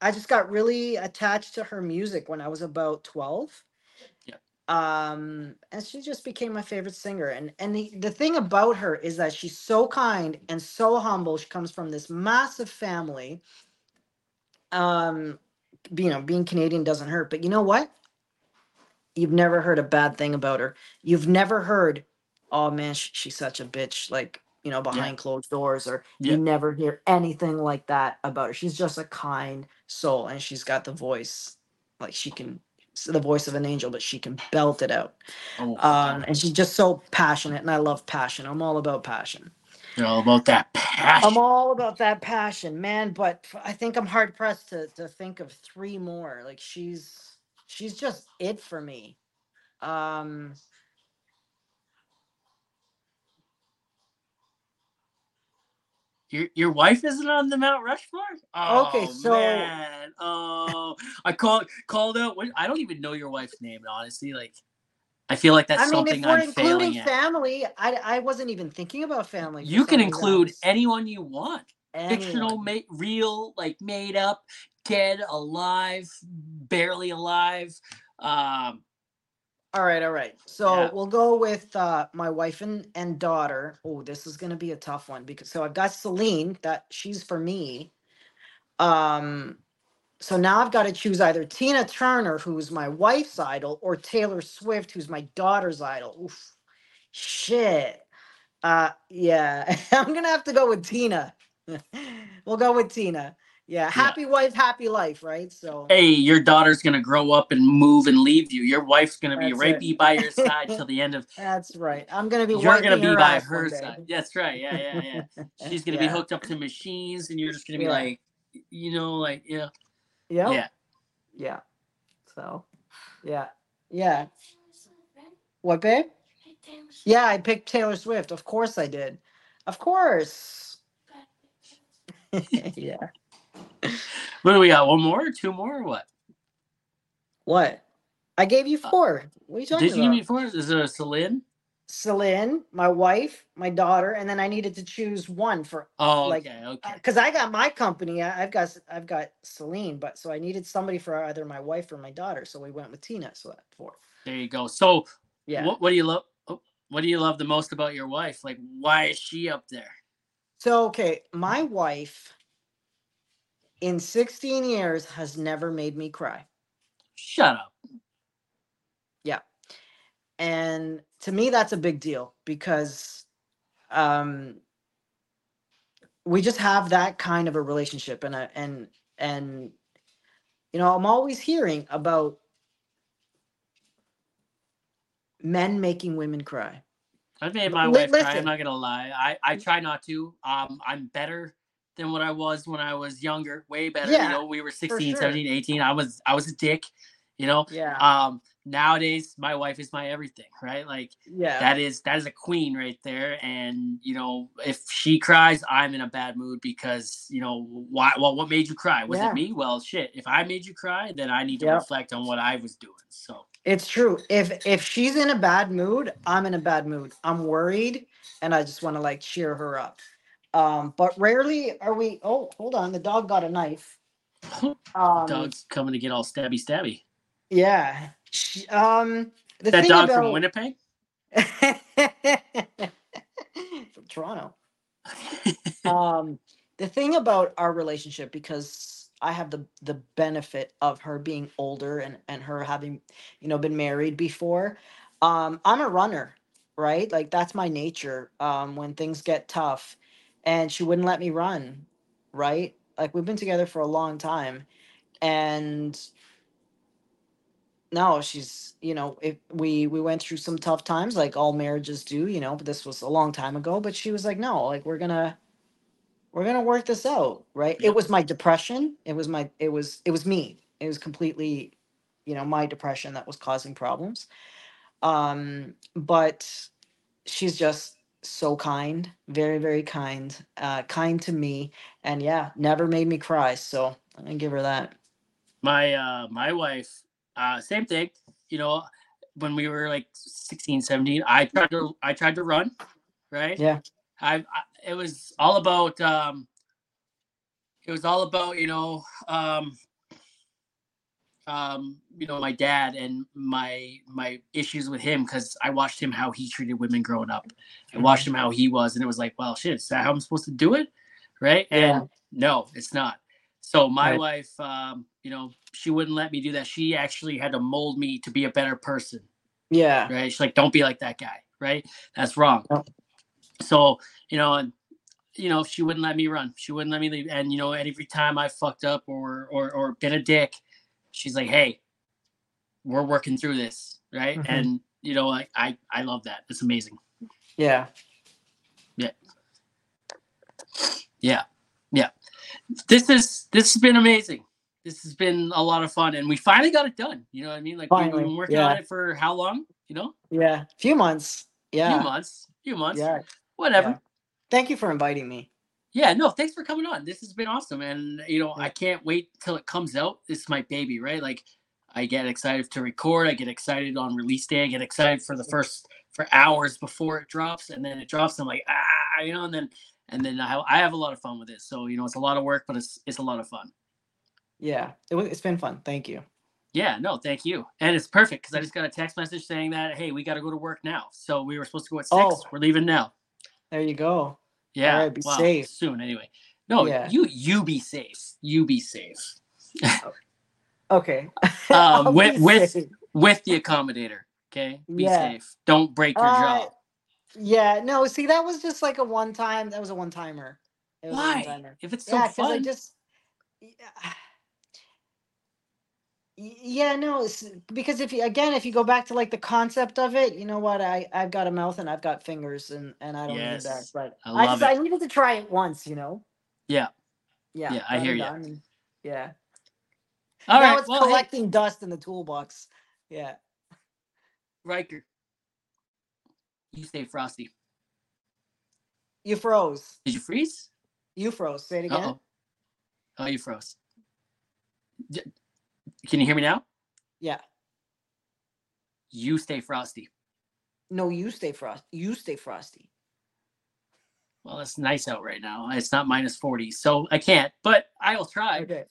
I just got really attached to her music when I was about 12. Yeah. Um and she just became my favorite singer and and the, the thing about her is that she's so kind and so humble. She comes from this massive family. Um you know, being Canadian doesn't hurt, but you know what? You've never heard a bad thing about her. You've never heard, oh man, sh- she's such a bitch, like, you know, behind closed doors, or Yeah. you never hear anything like that about her. She's just a kind soul and she's got the voice, like she can, the voice of an angel, but she can belt it out. Oh, Um, and she's just so passionate, and I love passion. I'm all about passion. you're all about that passion. I'm all about that passion, man. But f- I think I'm hard pressed to to think of three more. Like she's she's just it for me. Um, Your your wife isn't on the Mount Rushmore. Okay, Oh, so- man. oh, I called called out. What, I don't even know your wife's name. Honestly, like I feel like that's I mean, something if we're I'm failing including at. family, I I wasn't even thinking about family. You can include reason. anyone you want. Fictional, ma- real, like made up, dead, alive, barely alive. Um, All right, all right. So Yeah. we'll go with uh, my wife and, and daughter. Oh, this is gonna be a tough one because so I've got Celine that she's for me. Um, so now I've got to choose either Tina Turner, who's my wife's idol, or Taylor Swift, who's my daughter's idol. Oof, shit. Uh, yeah, I'm gonna have to go with Tina. we'll go with Tina. Yeah, happy wife, happy life, right? So hey, your daughter's gonna grow up and move and leave you. Your wife's gonna be right it. be by your side till the end of. that's right. I'm gonna be. You're gonna be by her side. That's right. Yeah, yeah, yeah. She's gonna be hooked up to machines, and you're just gonna be Yeah. like, you know, like yeah, Yep. yeah. Yeah. So, yeah. Yeah. What, babe? Yeah, I picked Taylor Swift. Of course I did. Of course. yeah. What do we got? One more two more or what? What? I gave you four. What are you talking Uh, Did you give about? me four? Is it a Celine? Celine, my wife, my daughter, and then I needed to choose one for Oh, Like, okay, okay. because I got my company. I, I've got I've got Celine, but so I needed somebody for either my wife or my daughter. So we went with Tina. So that's four. There you go. So, Yeah. what, what do you love? oh, What do you love the most about your wife? Like, why is she up there? So okay, my wife in 16 years has never made me cry. Shut up. Yeah. And to me that's a big deal because um we just have that kind of a relationship and a, and and you know, I'm always hearing about men making women cry. I've made my wife cry. I'm not gonna lie. I I try not to. Um, I'm better than what I was when I was younger. Way better. Yeah, you know, we were 16, sure. 17, 18. I was I was a dick. You know. Yeah. Um, nowadays my wife is my everything. Right. Like yeah. that is that is a queen right there. And you know, if she cries, I'm in a bad mood because you know why? Well, what made you cry? Was Yeah. it me? Well, shit. If I made you cry, then I need to Yep. reflect on what I was doing. So. It's true. If if she's in a bad mood, I'm in a bad mood. I'm worried and I just want to like cheer her up. Um, but rarely are we oh, hold on, the dog got a knife. Um Dog's coming to get all stabby stabby. yeah. Um the That thing dog about from Winnipeg? from Toronto. um the thing about our relationship because i have the the benefit of her being older and and her having you know been married before um i'm a runner right like that's my nature um when things get tough and she wouldn't let me run right? Like we've been together for a long time and no she's you know if we we went through some tough times like all marriages do you know but this was a long time ago but she was like no like we're gonna we're gonna work this out right? It was my depression. It was my it was it was me. It was completely you know my depression that was causing problems. Um but she's just so kind very very kind uh kind to me and yeah never made me cry so i'm gonna give her that my uh my wife uh same thing you know when we were like 16 17 i tried to i tried to run right Yeah. I, I it was all about um it was all about you know um um you know my dad and my my issues with him because i watched him how he treated women growing up i watched him how he was and it was like well shit is that how i'm supposed to do it right and no it's not So my Right. wife, um, you know, she wouldn't let me do that. She actually had to mold me to be a better person. Yeah. right? She's like, don't be like that guy, right? That's wrong. So, you know, and you know, she wouldn't let me run. She wouldn't let me leave. And you know, every time I fucked up or or or been a dick, she's like, hey, we're working through this, right? Mhm. And you know, I, I I love that. It's amazing. Yeah. Yeah. Yeah. Yeah. This is this has been amazing. This has been a lot of fun, and we finally got it done. You know what I mean? Like we've Finally, been working yeah. on it for how long? You know, Yeah. Few months. Yeah. few months, few months, Yeah. whatever. yeah. Thank you for inviting me. Yeah, no, thanks for coming on. This has been awesome. And you know, I can't wait till it comes out. This is my baby, right? Like I get excited to record, I get excited on release day, I get excited for the first for hours before it drops, and then it drops, I'm like, ah, you know, and then and then I, I have a lot of fun with it. So, you know, it's a lot of work, but it's it's a lot of fun. Yeah. It was, it's been fun. Thank you. Yeah, no, thank you. And it's perfect because I just got a text message saying that, hey, we got to go to work now. So we were supposed to go at six. Oh. We're leaving now. There you go. Yeah. right, be well, safe. soon anyway. No, Yeah. you you be safe. You be safe. Okay. Um, with with safe. with the accommodator. Okay, be Yeah. safe. Don't break your Uh, jaw. Yeah. No, see, that was just like a one time. That was a one timer. It was a Why? one-timer. If it's so Yeah, because I fun, just. Yeah. Y- Yeah, no, it's, because if you again, if you go back to like the concept of it, you know what? I I've got a mouth and I've got fingers, and and I don't need that. Yes, But I I, love just it. I needed to try it once, you know. Yeah. Yeah. Yeah, I hear ya. done, Yeah. all now right. it's Well, hey, collecting dust in the toolbox. Yeah. Ryker, you stay frosty. You froze. Did you freeze? You froze. Say it again. Uh-oh. Oh, you froze. Can you hear me now? Yeah. You stay frosty. No, you stay frost. You stay frosty. Well, it's nice out right now. It's not minus 40, so I can't, but I will try. Okay.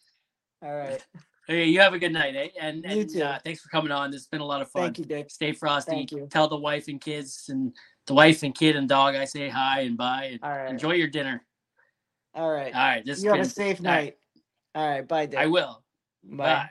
All right. Okay, you have a good night, eh? And, You too. Uh, thanks for coming on. This has been a lot of fun. Thank you, Dick. Stay frosty. Thank you. Tell the wife and kids and the wife and kid and dog I say hi and bye. And All right. enjoy your dinner. All right. All right. This You have a safe all right, night. All right. Bye, Dick. I will. Bye. Bye.